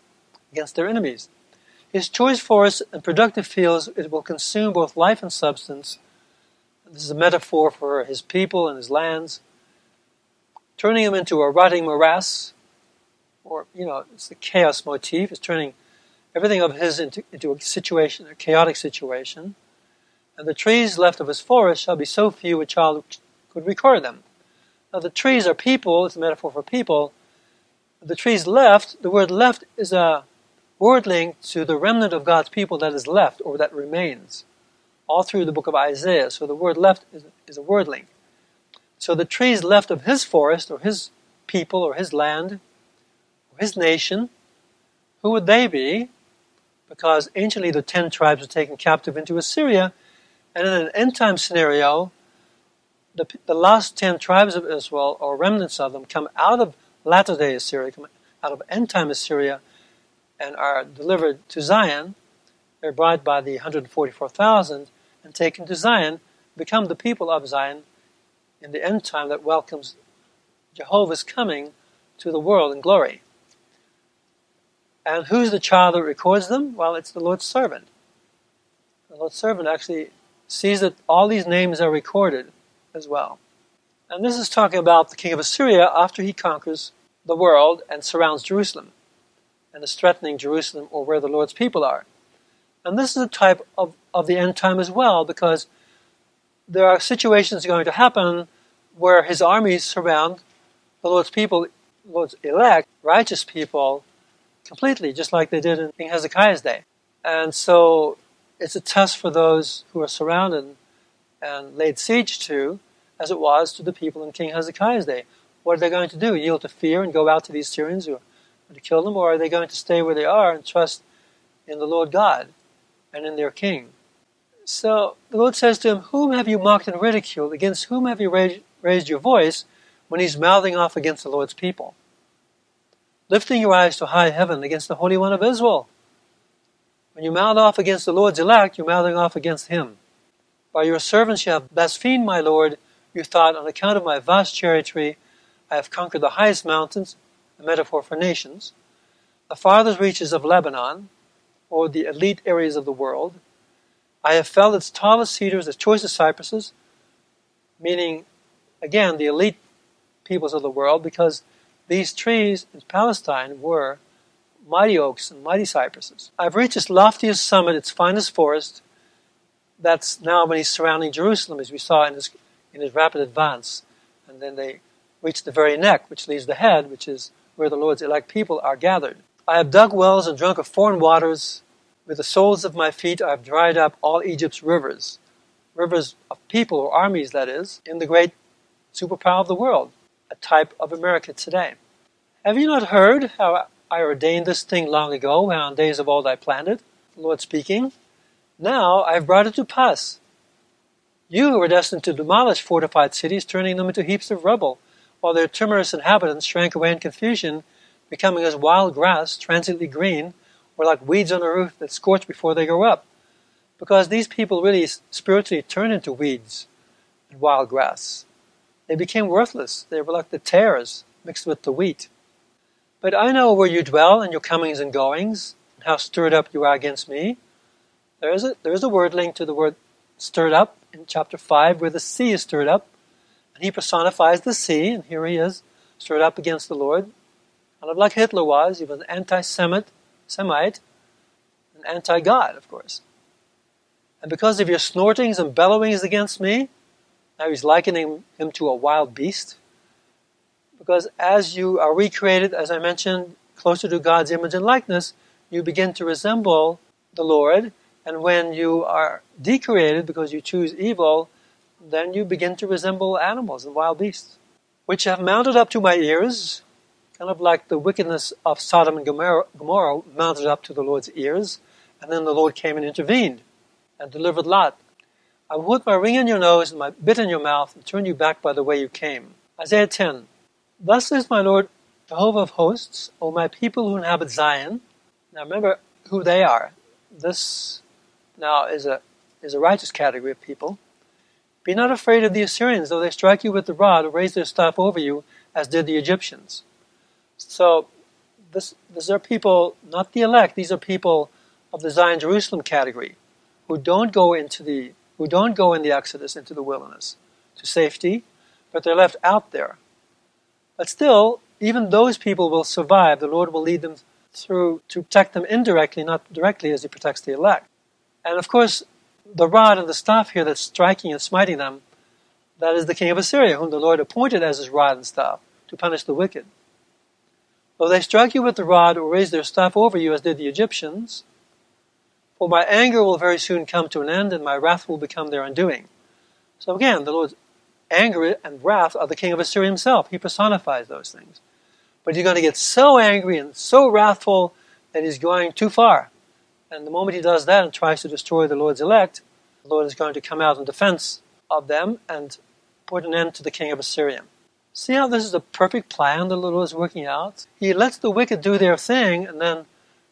[SPEAKER 2] against their enemies. His choice forests and productive fields, it will consume both life and substance. This is a metaphor for his people and his lands, turning him into a rotting morass, or, you know, it's the chaos motif, it's turning everything of his into, into a situation, a chaotic situation and the trees left of his forest shall be so few a child could record them. Now, the trees are people, it's a metaphor for people. The trees left, the word left is a word link to the remnant of God's people that is left or that remains, all through the book of Isaiah. So the word left is, is a word link. So the trees left of his forest or his people or his land or his nation, who would they be? Because anciently the ten tribes were taken captive into Assyria and in an end time scenario, the, the last 10 tribes of Israel, or remnants of them, come out of latter day Assyria, come out of end time Assyria, and are delivered to Zion. They're brought by the 144,000 and taken to Zion, become the people of Zion in the end time that welcomes Jehovah's coming to the world in glory. And who's the child that records them? Well, it's the Lord's servant. The Lord's servant actually sees that all these names are recorded as well. And this is talking about the king of Assyria after he conquers the world and surrounds Jerusalem and is threatening Jerusalem or where the Lord's people are. And this is a type of, of the end time as well because there are situations going to happen where his armies surround the Lord's people Lord's elect, righteous people, completely, just like they did in King Hezekiah's day. And so it's a test for those who are surrounded and laid siege to, as it was to the people in King Hezekiah's day. What are they going to do? Yield to fear and go out to the Assyrians who are to kill them? Or are they going to stay where they are and trust in the Lord God and in their King? So the Lord says to him, Whom have you mocked and ridiculed? Against whom have you raised, your voice when he's mouthing off against the Lord's people? Lifting your eyes to high heaven against the Holy One of Israel. When you mouth off against the Lord's elect, you're mouthing off against him. By your servants you have blasphemed my Lord. You thought, on account of my vast territory, I have conquered the highest mountains, a metaphor for nations, the farthest reaches of Lebanon, or the elite areas of the world, I have felled its tallest cedars, its choicest cypresses, meaning, again, the elite peoples of the world, because these trees in Palestine were mighty oaks and mighty cypresses. I've reached its loftiest summit, its finest forest. That's now when he's surrounding Jerusalem, as we saw in his, in his rapid advance. And then they reach the very neck, which leaves the head, which is where the Lord's elect people are gathered. I have dug wells and drunk of foreign waters. With the soles of my feet I have dried up all Egypt's rivers, rivers of people or armies, that is, in the great superpower of the world, a type of America today. Have you not heard how I ordained this thing long ago, how in days of old I planned it? The Lord speaking. Now I have brought it to pass. You were destined to demolish fortified cities, turning them into heaps of rubble, while their timorous inhabitants shrank away in confusion, becoming as wild grass, transiently green, or like weeds on a roof that scorch before they grow up. Because these people really spiritually turned into weeds and wild grass. They became worthless. They were like the tares mixed with the wheat. But I know where you dwell and your comings and goings, and how stirred up you are against me. There is a, there is a word linked to the word stirred up in chapter 5 where the sea is stirred up. And he personifies the sea, and here he is, stirred up against the Lord. Kind of like Hitler was, he was an anti Semite Semite, and anti God, of course. And because of your snortings and bellowings against me, now he's likening him to a wild beast. Because as you are recreated, as I mentioned, closer to God's image and likeness, you begin to resemble the Lord. And when you are decreated because you choose evil, then you begin to resemble animals and wild beasts, which have mounted up to my ears, kind of like the wickedness of Sodom and Gomorrah mounted up to the Lord's ears, and then the Lord came and intervened and delivered Lot. I will put my ring in your nose and my bit in your mouth and turn you back by the way you came. Isaiah 10. Thus says my Lord Jehovah of hosts, O my people who inhabit Zion. Now remember who they are. This now is a is a righteous category of people. Be not afraid of the Assyrians, though they strike you with the rod or raise their staff over you, as did the Egyptians. So this, these are people, not the elect, these are people of the Zion Jerusalem category who don't go into the who don't go in the Exodus into the wilderness to safety, but they're left out there. But still, even those people will survive. The Lord will lead them through to protect them indirectly, not directly as He protects the elect. And of course, the rod and the staff here that's striking and smiting them, that is the king of Assyria, whom the Lord appointed as his rod and staff to punish the wicked. Though they strike you with the rod or raise their staff over you, as did the Egyptians, for my anger will very soon come to an end, and my wrath will become their undoing. So again, the Lord's anger and wrath are the king of Assyria himself. He personifies those things. But he's going to get so angry and so wrathful that he's going too far. And the moment he does that and tries to destroy the Lord's elect, the Lord is going to come out in defense of them and put an end to the king of Assyria. See how this is a perfect plan the Lord is working out? He lets the wicked do their thing, and then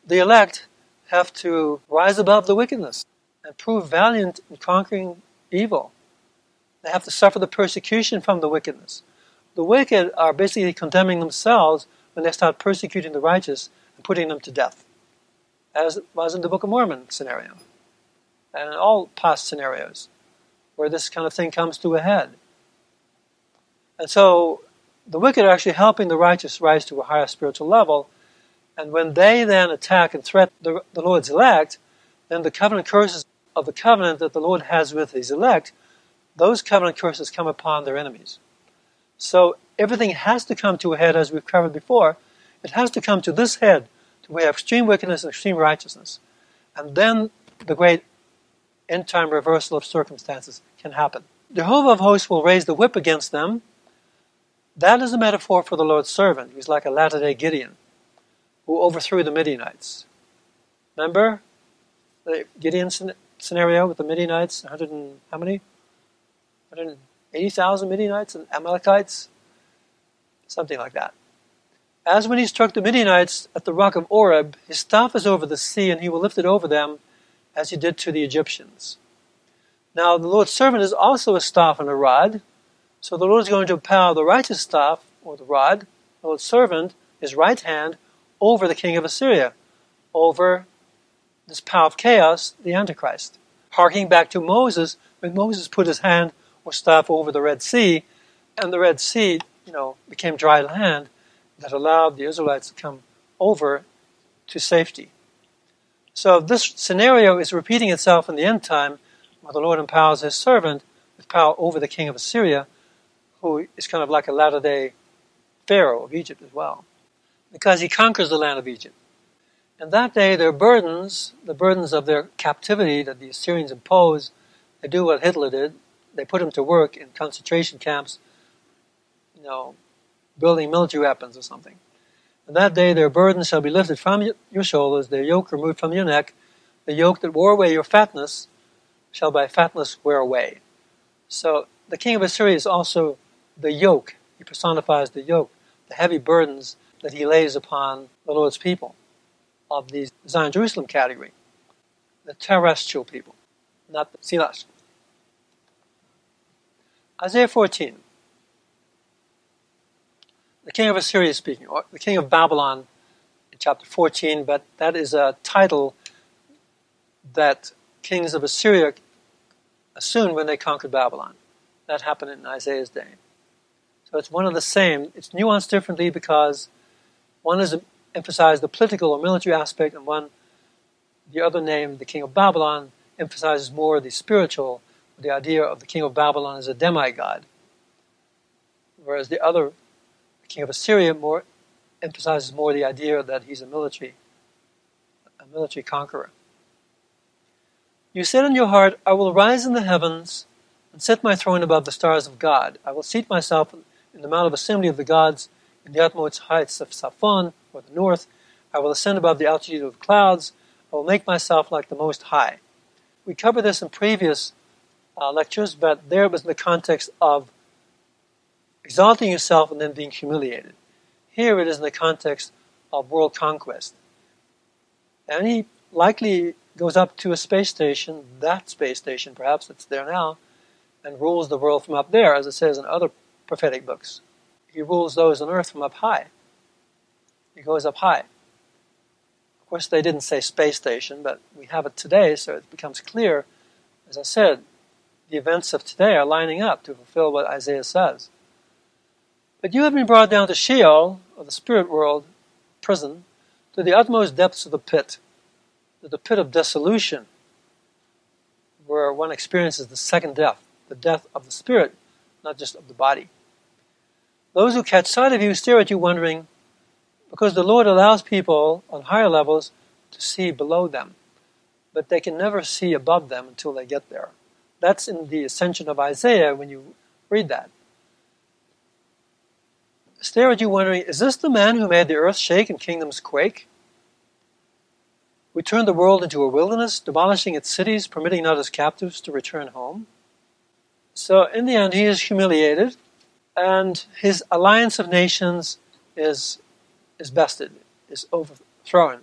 [SPEAKER 2] the elect have to rise above the wickedness and prove valiant in conquering evil. They have to suffer the persecution from the wickedness. The wicked are basically condemning themselves when they start persecuting the righteous and putting them to death, as it was in the Book of Mormon scenario, and in all past scenarios where this kind of thing comes to a head. And so the wicked are actually helping the righteous rise to a higher spiritual level. And when they then attack and threaten the, the Lord's elect, then the covenant curses of the covenant that the Lord has with his elect, those covenant curses come upon their enemies. So everything has to come to a head, as we've covered before. It has to come to this head, to have extreme wickedness and extreme righteousness. And then the great end time reversal of circumstances can happen. Jehovah of hosts will raise the whip against them. That is a metaphor for the Lord's servant. He's like a latter day Gideon who overthrew the Midianites. Remember the Gideon scenario with the Midianites? 100 and how many? 180,000 Midianites and Amalekites? Something like that. As when he struck the Midianites at the rock of Oreb, his staff is over the sea, and he will lift it over them as he did to the Egyptians. Now, the Lord's servant is also a staff and a rod. So the Lord is going to empower the righteous staff, or the rod, the Lord's servant, his right hand, over the king of Assyria, over this power of chaos, the Antichrist. Harking back to Moses, when Moses put his hand or staff over the Red Sea, and the Red Sea, you know, became dry land that allowed the Israelites to come over to safety. So this scenario is repeating itself in the end time, where the Lord empowers his servant with power over the king of Assyria, who is kind of like a latter day Pharaoh of Egypt as well, because he conquers the land of Egypt. And that day, their burdens, the burdens of their captivity that the Assyrians impose, they do what Hitler did. They put them to work in concentration camps, you know, building military weapons or something. And that day their burdens shall be lifted from your shoulders, their yoke removed from your neck. The yoke that wore away your fatness shall by fatness wear away. So the king of Assyria is also the yoke. He personifies the yoke, the heavy burdens that he lays upon the Lord's people of the Zion Jerusalem category, the terrestrial people, not the celestial. Isaiah 14 the king of Assyria is speaking, or the king of Babylon in chapter 14, but that is a title that kings of Assyria assumed when they conquered Babylon. That happened in Isaiah's day. So it's one of the same. It's nuanced differently because one is emphasized the political or military aspect, and one, the other name, the king of Babylon, emphasizes more the spiritual, the idea of the king of Babylon as a demigod. Whereas the other king of Assyria more emphasizes more the idea that he's a military, a military conqueror. You said in your heart, I will rise in the heavens and set my throne above the stars of God. I will seat myself in the mount of assembly of the gods in the utmost heights of Saphon, or the north. I will ascend above the altitude of the clouds. I will make myself like the Most High. We covered this in previous uh, lectures, but there was in the context of exalting yourself and then being humiliated. Here it is in the context of world conquest. And he likely goes up to a space station, that space station perhaps that's there now, and rules the world from up there, as it says in other prophetic books. He rules those on earth from up high. He goes up high. Of course, they didn't say space station, but we have it today, so it becomes clear. As I said, the events of today are lining up to fulfill what Isaiah says. But you have been brought down to Sheol, or the spirit world, prison, to the utmost depths of the pit, to the pit of dissolution, where one experiences the second death, the death of the spirit, not just of the body. Those who catch sight of you stare at you wondering, because the Lord allows people on higher levels to see below them, but they can never see above them until they get there. That's in the ascension of Isaiah when you read that stare at you wondering, is this the man who made the earth shake and kingdoms quake? We turned the world into a wilderness, demolishing its cities, permitting not his captives to return home. So in the end, he is humiliated, and his alliance of nations is, is bested, is overthrown.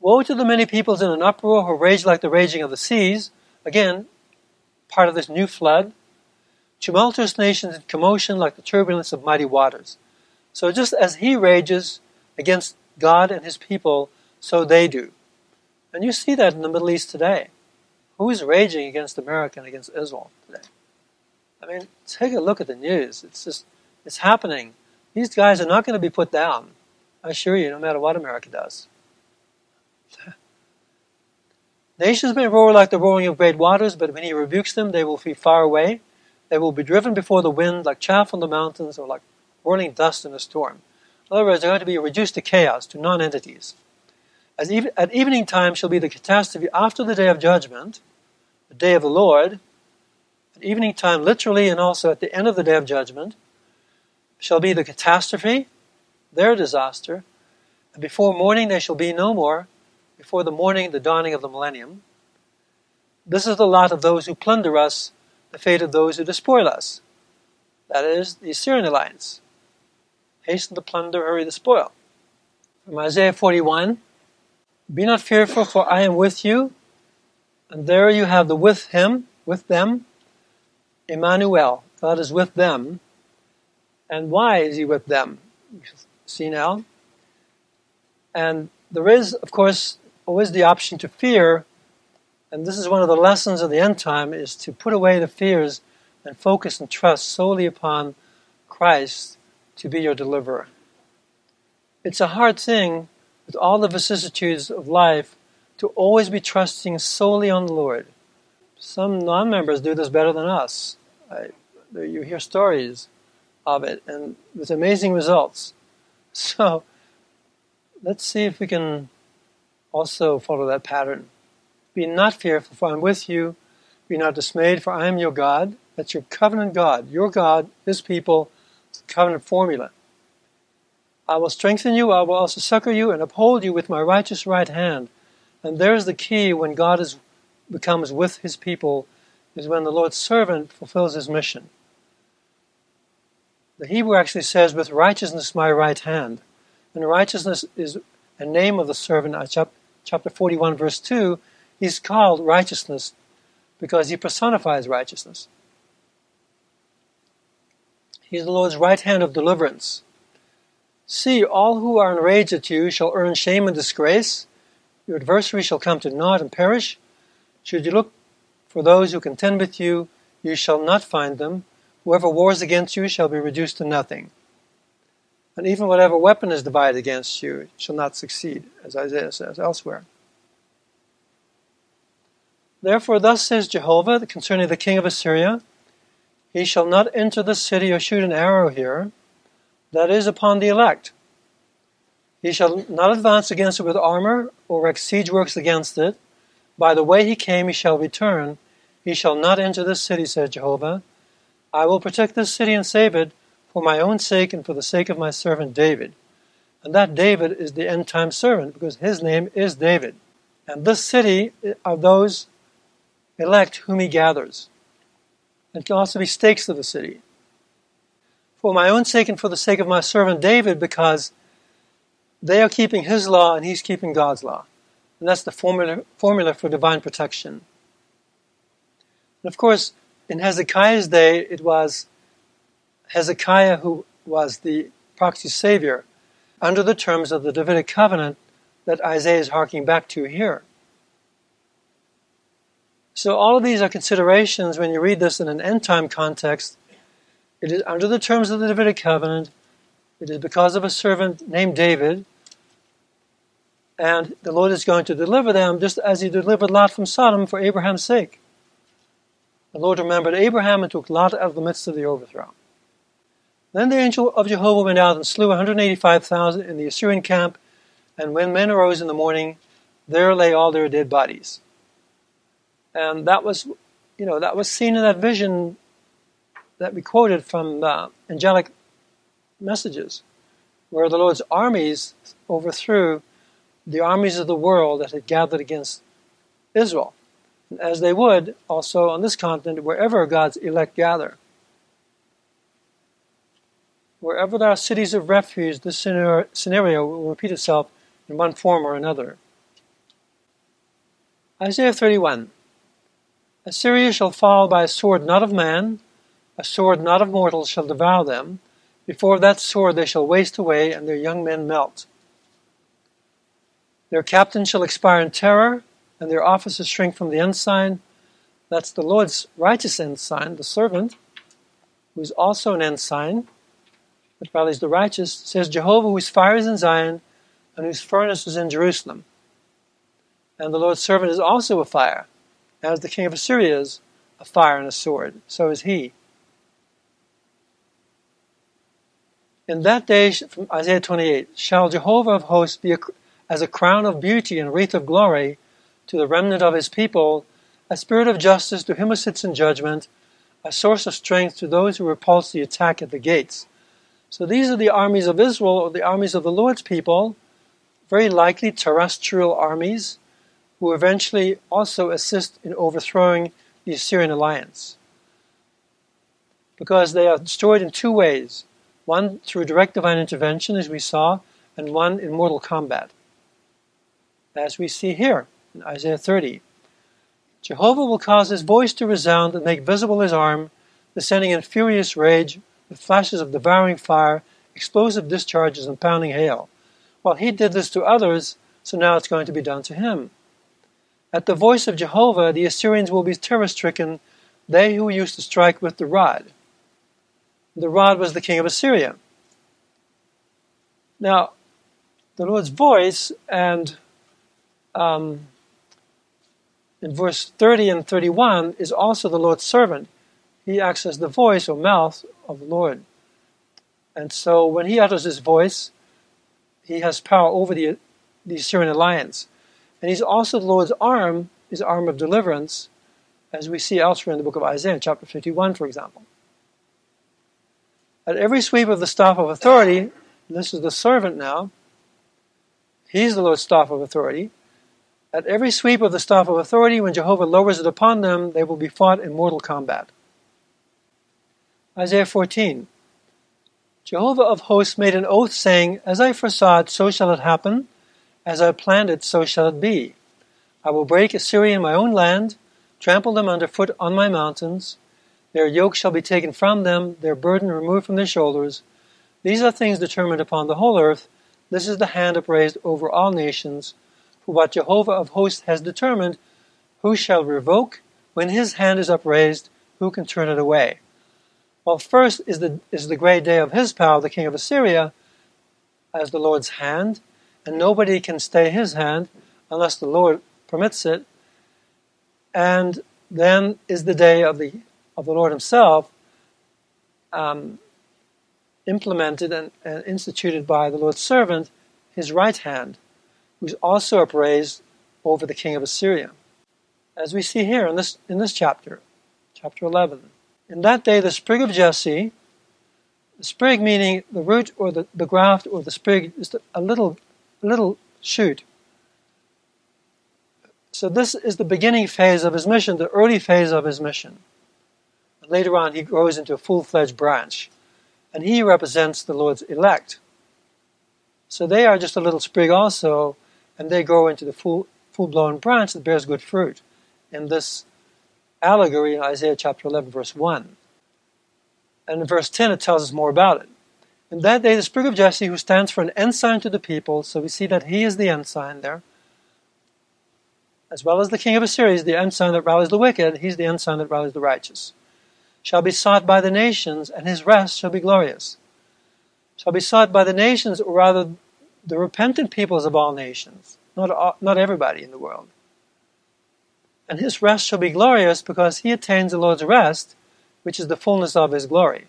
[SPEAKER 2] Woe to the many peoples in an uproar who rage like the raging of the seas. Again, part of this new flood tumultuous nations in commotion like the turbulence of mighty waters. So just as he rages against God and his people, so they do. And you see that in the Middle East today. Who is raging against America and against Israel today? I mean, take a look at the news. It's just, it's happening. These guys are not going to be put down. I assure you, no matter what America does. (laughs) Nations may roar like the roaring of great waters, but when he rebukes them, they will flee far away. They will be driven before the wind like chaff on the mountains or like whirling dust in a storm. In other words, they're going to be reduced to chaos, to non entities. Ev- at evening time shall be the catastrophe after the day of judgment, the day of the Lord. At evening time, literally, and also at the end of the day of judgment, shall be the catastrophe, their disaster, and before morning they shall be no more, before the morning, the dawning of the millennium. This is the lot of those who plunder us, the fate of those who despoil us. That is, the Assyrian alliance. Hasten the plunder, hurry the spoil. From Isaiah 41 Be not fearful, for I am with you. And there you have the with him, with them. Emmanuel, God is with them. And why is he with them? See now? And there is, of course, always the option to fear. And this is one of the lessons of the end time is to put away the fears and focus and trust solely upon Christ to be your deliverer. It's a hard thing with all the vicissitudes of life to always be trusting solely on the Lord. Some non members do this better than us. I, you hear stories of it, and with amazing results. (laughs) So let's see if we can also follow that pattern. Be not fearful, for I am with you. Be not dismayed, for I am your God. That's your covenant God. Your God, His people, covenant formula. I will strengthen you, I will also succor you, and uphold you with my righteous right hand. And there's the key when God is, becomes with his people, is when the Lord's servant fulfills his mission. The Hebrew actually says, with righteousness my right hand. And righteousness is a name of the servant. Uh, chapter 41, verse 2, he's called righteousness because he personifies righteousness. He's the Lord's right hand of deliverance. See, all who are enraged at you shall earn shame and disgrace. Your adversary shall come to naught and perish. Should you look for those who contend with you, you shall not find them. Whoever wars against you shall be reduced to nothing. And even whatever weapon is divided against you shall not succeed, as Isaiah says elsewhere. Therefore, thus says Jehovah concerning the king of Assyria he shall not enter the city or shoot an arrow here, that is upon the elect. He shall not advance against it with armor, or erect siege works against it. By the way he came, he shall return. He shall not enter this city, says Jehovah. I will protect this city and save it for my own sake and for the sake of my servant David. And that David is the end time servant, because his name is David. And this city are those elect whom he gathers. It can also be stakes of the city. For my own sake and for the sake of my servant David, because they are keeping his law and he's keeping God's law. And that's the formula, formula for divine protection. And of course, in Hezekiah's day, it was Hezekiah who was the proxy savior under the terms of the Davidic covenant that Isaiah is harking back to here. So all of these are considerations when you read this in an end time context. It is under the terms of the Davidic covenant. It is because of a servant named David. And the Lord is going to deliver them just as he delivered Lot from Sodom for Abraham's sake. The Lord remembered Abraham and took Lot out of the midst of the overthrow. Then the angel of Jehovah went out and slew 185,000 in the Assyrian camp, and when men arose in the morning, there lay all their dead bodies. And that was, you know, that was seen in that vision that we quoted from angelic messages, where the Lord's armies overthrew the armies of the world that had gathered against Israel, as they would also on this continent, wherever God's elect gather. Wherever there are cities of refuge, this scenario will repeat itself in one form or another. Isaiah 31. Assyria shall fall by a sword not of man, a sword not of mortals shall devour them. Before that sword they shall waste away, and their young men melt. Their captain shall expire in terror, and their officers shrink from the ensign. That's the Lord's righteous ensign, the servant, who is also an ensign, but rallies the righteous, says Jehovah, whose fire is in Zion, and whose furnace is in Jerusalem. And the Lord's servant is also a fire as the king of Assyria is a fire and a sword, so is he. In that day, from Isaiah 28, shall Jehovah of hosts be a, as a crown of beauty and wreath of glory to the remnant of his people, a spirit of justice to him who sits in judgment, a source of strength to those who repulse the attack at the gates. So these are the armies of Israel, or the armies of the Lord's people, very likely terrestrial armies, who eventually also assist in overthrowing the Assyrian alliance. Because they are destroyed in two ways one through direct divine intervention, as we saw, and one in mortal combat, as we see here in Isaiah 30. Jehovah will cause his voice to resound and make visible his arm, descending in furious rage with flashes of devouring fire, explosive discharges, and pounding hail. Well, he did this to others, so now it's going to be done to him. At the voice of Jehovah, the Assyrians will be terror stricken, they who used to strike with the rod the rod was the king of Assyria. Now, the Lord's voice, and um, in verse 30 and 31, is also the Lord's servant. He acts as the voice or mouth of the Lord. And so when he utters his voice, he has power over the, the Assyrian alliance. And he's also the Lord's arm, his arm of deliverance, as we see elsewhere in the book of Isaiah, chapter 51, for example. At every sweep of the staff of authority, this is the servant now, he's the Lord's staff of authority. At every sweep of the staff of authority, when Jehovah lowers it upon them, they will be fought in mortal combat. Isaiah 14 Jehovah of hosts made an oath, saying, As I foresaw it, so shall it happen. As I planned it, so shall it be. I will break Assyria in my own land, trample them underfoot on my mountains. Their yoke shall be taken from them, their burden removed from their shoulders. These are things determined upon the whole earth. This is the hand upraised over all nations. For what Jehovah of hosts has determined, who shall revoke? When his hand is upraised, who can turn it away? Well, first is the, is the great day of his power, the king of Assyria, as the Lord's hand, and nobody can stay his hand unless the Lord permits it. And then is the day of the of the Lord Himself, um, implemented and, and, instituted by the Lord's servant, His right hand, who's also upraised over the king of Assyria. As we see here in this, in this chapter, chapter 11. In that day, the sprig of Jesse, the sprig meaning the root or the, the graft or the sprig, is a little, little shoot. So, this is the beginning phase of his mission, the early phase of his mission. Later on, he grows into a full fledged branch. And he represents the Lord's elect. So they are just a little sprig also, and they grow into the full, full blown branch that bears good fruit. In this allegory in Isaiah chapter 11, verse 1. And in verse 10, it tells us more about it. In that day, the sprig of Jesse, who stands for an ensign to the people, so we see that he is the ensign there, as well as the king of Assyria is the ensign that rallies the wicked, he's the ensign that rallies the righteous shall be sought by the nations, and his rest shall be glorious. Shall be sought by the nations, or rather the repentant peoples of all nations, not, all, not everybody in the world. And his rest shall be glorious because he attains the Lord's rest, which is the fullness of his glory.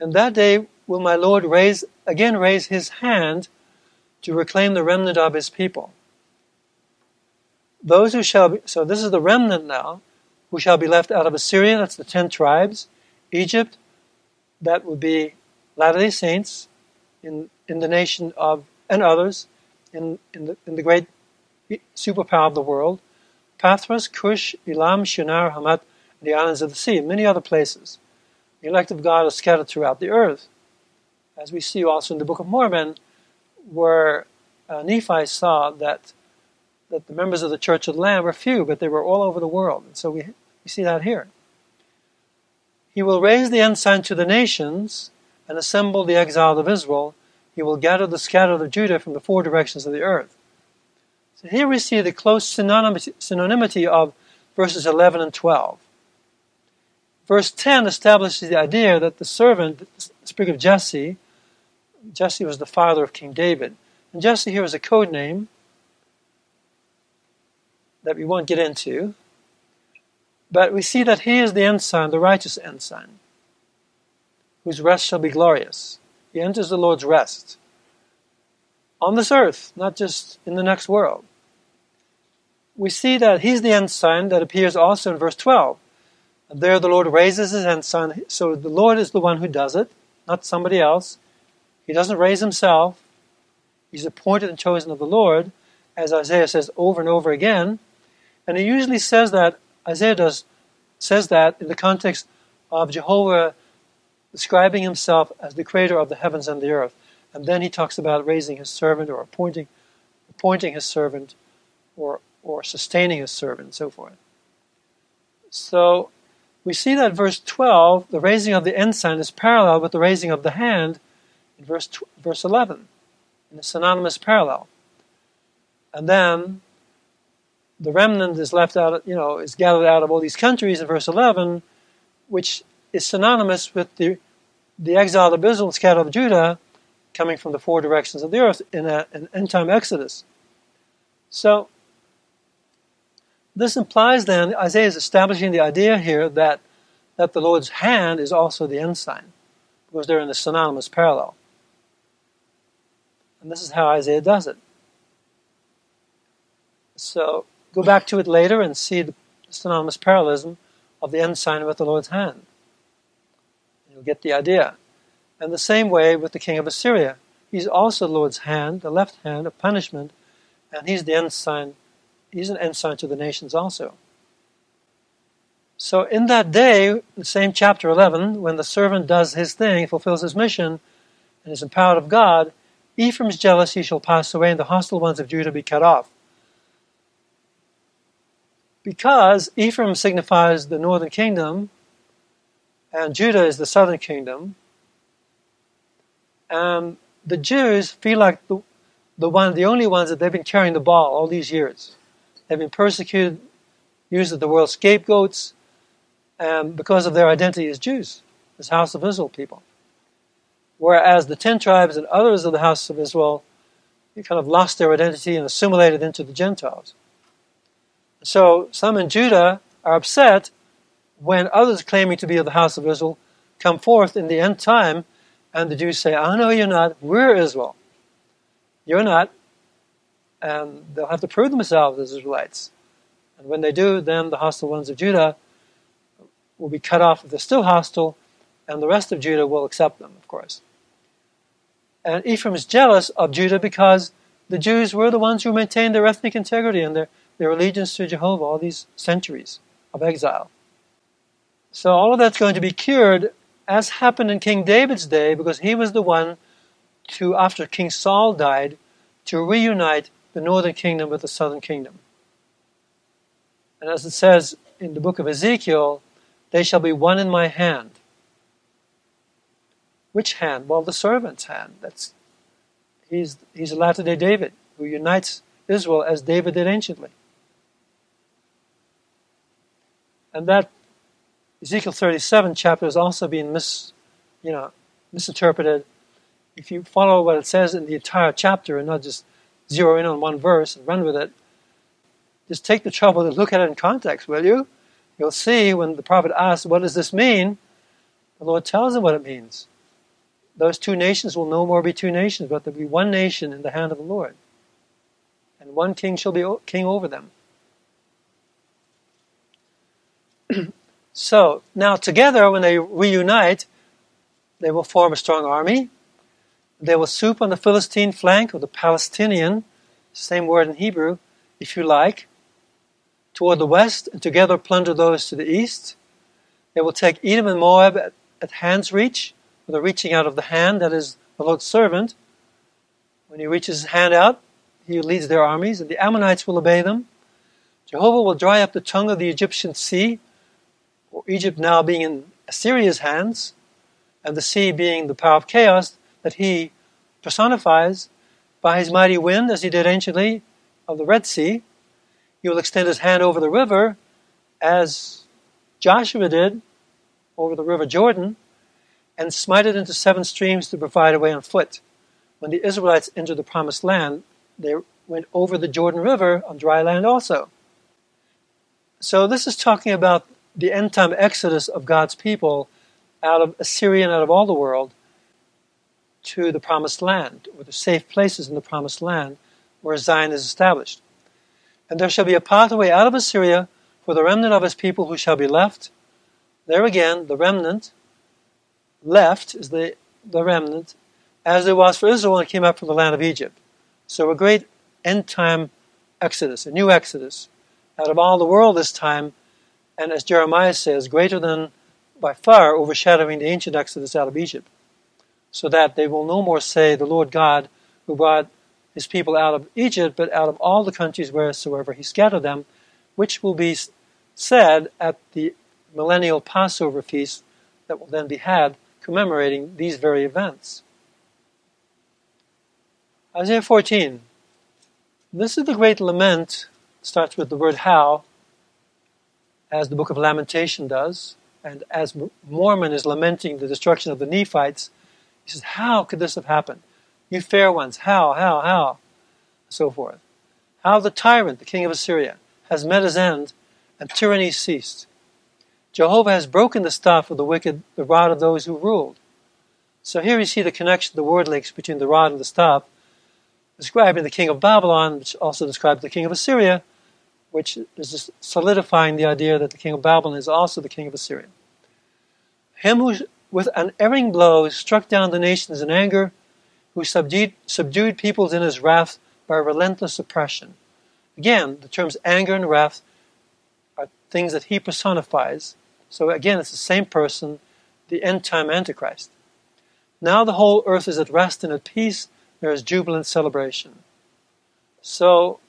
[SPEAKER 2] And that day will my Lord raise again raise his hand to reclaim the remnant of his people. Those who shall be so this is the remnant now, who shall be left out of Assyria, that's the ten tribes. Egypt, that would be Latter day Saints in, in the nation of, and others in, in, the, in the great superpower of the world. Pathros, Cush, Elam, Shinar, Hamath, the islands of the sea, and many other places. The elect of God are scattered throughout the earth. As we see also in the Book of Mormon, where uh, Nephi saw that that the members of the Church of the Lamb were few, but they were all over the world. And so we, we see that here. He will raise the ensign to the nations and assemble the exiled of Israel. He will gather the scattered of Judah from the four directions of the earth. So here we see the close synonymity of verses 11 and 12. Verse 10 establishes the idea that the servant, sprig of Jesse, Jesse was the father of King David. And Jesse here is a code name that we won't get into. But we see that he is the ensign, the righteous ensign. whose rest shall be glorious. He enters the Lord's rest on this earth, not just in the next world. We see that he's the ensign that appears also in verse 12. And there the Lord raises his hand, son. So the Lord is the one who does it, not somebody else. He doesn't raise himself. He's appointed and chosen of the Lord, as Isaiah says over and over again. And he usually says that, Isaiah does, says that in the context of Jehovah describing himself as the creator of the heavens and the earth. And then he talks about raising his servant or appointing, appointing his servant or, or sustaining his servant and so forth. So we see that verse 12, the raising of the ensign is parallel with the raising of the hand in verse, verse 11, in a synonymous parallel. And then the remnant is left out, you know, is gathered out of all these countries in verse 11, which is synonymous with the, the exile of Israel scattered of Judah coming from the four directions of the earth in a, an end time exodus. So, this implies then, Isaiah is establishing the idea here that, that the Lord's hand is also the ensign, because they're in a synonymous parallel. And this is how Isaiah does it. So, go back to it later and see the synonymous parallelism of the ensign with the Lord's hand. You'll get the idea. And the same way with the king of Assyria. He's also the Lord's hand, the left hand of punishment, and he's the ensign, he's an ensign to the nations also. So in that day, the same chapter 11, when the servant does his thing, fulfills his mission, and is empowered of God, Ephraim's jealousy shall pass away, and the hostile ones of Judah be cut off. Because Ephraim signifies the northern kingdom, and Judah is the southern kingdom, and the Jews feel like the, the one, the only ones that they've been carrying the ball all these years. They've been persecuted, used as the world's scapegoats, and because of their identity as Jews, as House of Israel people. Whereas the ten tribes and others of the House of Israel, kind of lost their identity and assimilated into the Gentiles. So some in Judah are upset when others claiming to be of the House of Israel come forth in the end time and the Jews say, Oh, no, you're not. We're Israel. You're not. And they'll have to prove themselves as Israelites. And when they do, then the hostile ones of Judah will be cut off if they're still hostile, and the rest of Judah will accept them, of course. And Ephraim is jealous of Judah because the Jews were the ones who maintained their ethnic integrity and their, their allegiance to Jehovah all these centuries of exile. So all of that's going to be cured as happened in King David's day, because he was the one to, after King Saul died, to reunite the northern kingdom with the southern kingdom. And as it says in the book of Ezekiel, they shall be one in my hand. Which hand? Well, the servant's hand. That's he's he's a latter day David who unites Israel as David did anciently. And that Ezekiel 37 chapter is also being mis, you know, misinterpreted. If you follow what it says in the entire chapter and not just zero in on one verse and run with it, just take the trouble to look at it in context, will you? You'll see when the prophet asks, What does this mean? The Lord tells him what it means. Those two nations will no more be two nations, but there'll be one nation in the hand of the Lord. And one king shall be king over them. (clears throat) So now together, when they reunite, they will form a strong army. They will swoop on the Philistine flank or the Palestinian, same word in Hebrew, if you like, toward the west, and together plunder those to the east. They will take Edom and Moab at, at hand's reach, with a reaching out of the hand, that is the Lord's servant. When he reaches his hand out, he leads their armies, and the Ammonites will obey them. Jehovah will dry up the tongue of the Egyptian sea or Egypt now being in Assyria's hands, and the sea being the power of chaos that he personifies by his mighty wind, as he did anciently of the Red Sea, he will extend his hand over the river, as Joshua did over the river Jordan, and smite it into seven streams to provide a way on foot. When the Israelites entered the promised land, they went over the Jordan River on dry land also. So this is talking about the end time exodus of God's people out of Assyria and out of all the world to the promised land, or the safe places in the promised land where Zion is established. And there shall be a pathway out of Assyria for the remnant of his people who shall be left. There again, the remnant left is the, the remnant, as it was for Israel when it came up from the land of Egypt. So a great end time exodus, a new exodus, out of all the world this time, and as Jeremiah says, greater than by far overshadowing the ancient exodus out of Egypt, so that they will no more say, The Lord God who brought his people out of Egypt, but out of all the countries wheresoever he scattered them, which will be said at the millennial Passover feast that will then be had commemorating these very events. Isaiah 14. This is the great lament, starts with the word how, as the book of Lamentation does, and as Mormon is lamenting the destruction of the Nephites, he says, How could this have happened? You fair ones, how, how, how? So forth. How the tyrant, the king of Assyria, has met his end, and tyranny ceased. Jehovah has broken the staff of the wicked, the rod of those who ruled. So here you see the connection, the word links between the rod and the staff, describing the king of Babylon, which also describes the king of Assyria, which is solidifying the idea that the king of Babylon is also the king of Assyria. Him who, with unerring blows, struck down the nations in anger, who subdued, subdued peoples in his wrath by relentless oppression. Again, the terms anger and wrath are things that he personifies. So again, it's the same person, the end time Antichrist. Now the whole earth is at rest and at peace there is jubilant celebration. So,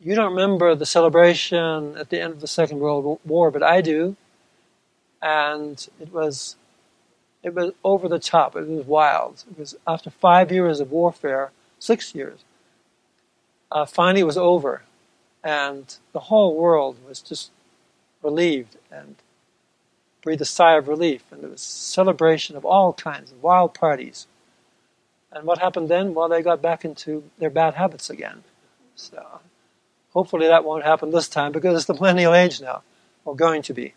[SPEAKER 2] you don't remember the celebration at the end of the Second World War, but I do. And it was, it was over the top. It was wild. It was after five years of warfare, six years. Uh, finally, it was over, and the whole world was just relieved and breathed a sigh of relief. And there was celebration of all kinds of wild parties and what happened then? Well, they got back into their bad habits again. So hopefully that won't happen this time because it's the millennial age now, or going to be.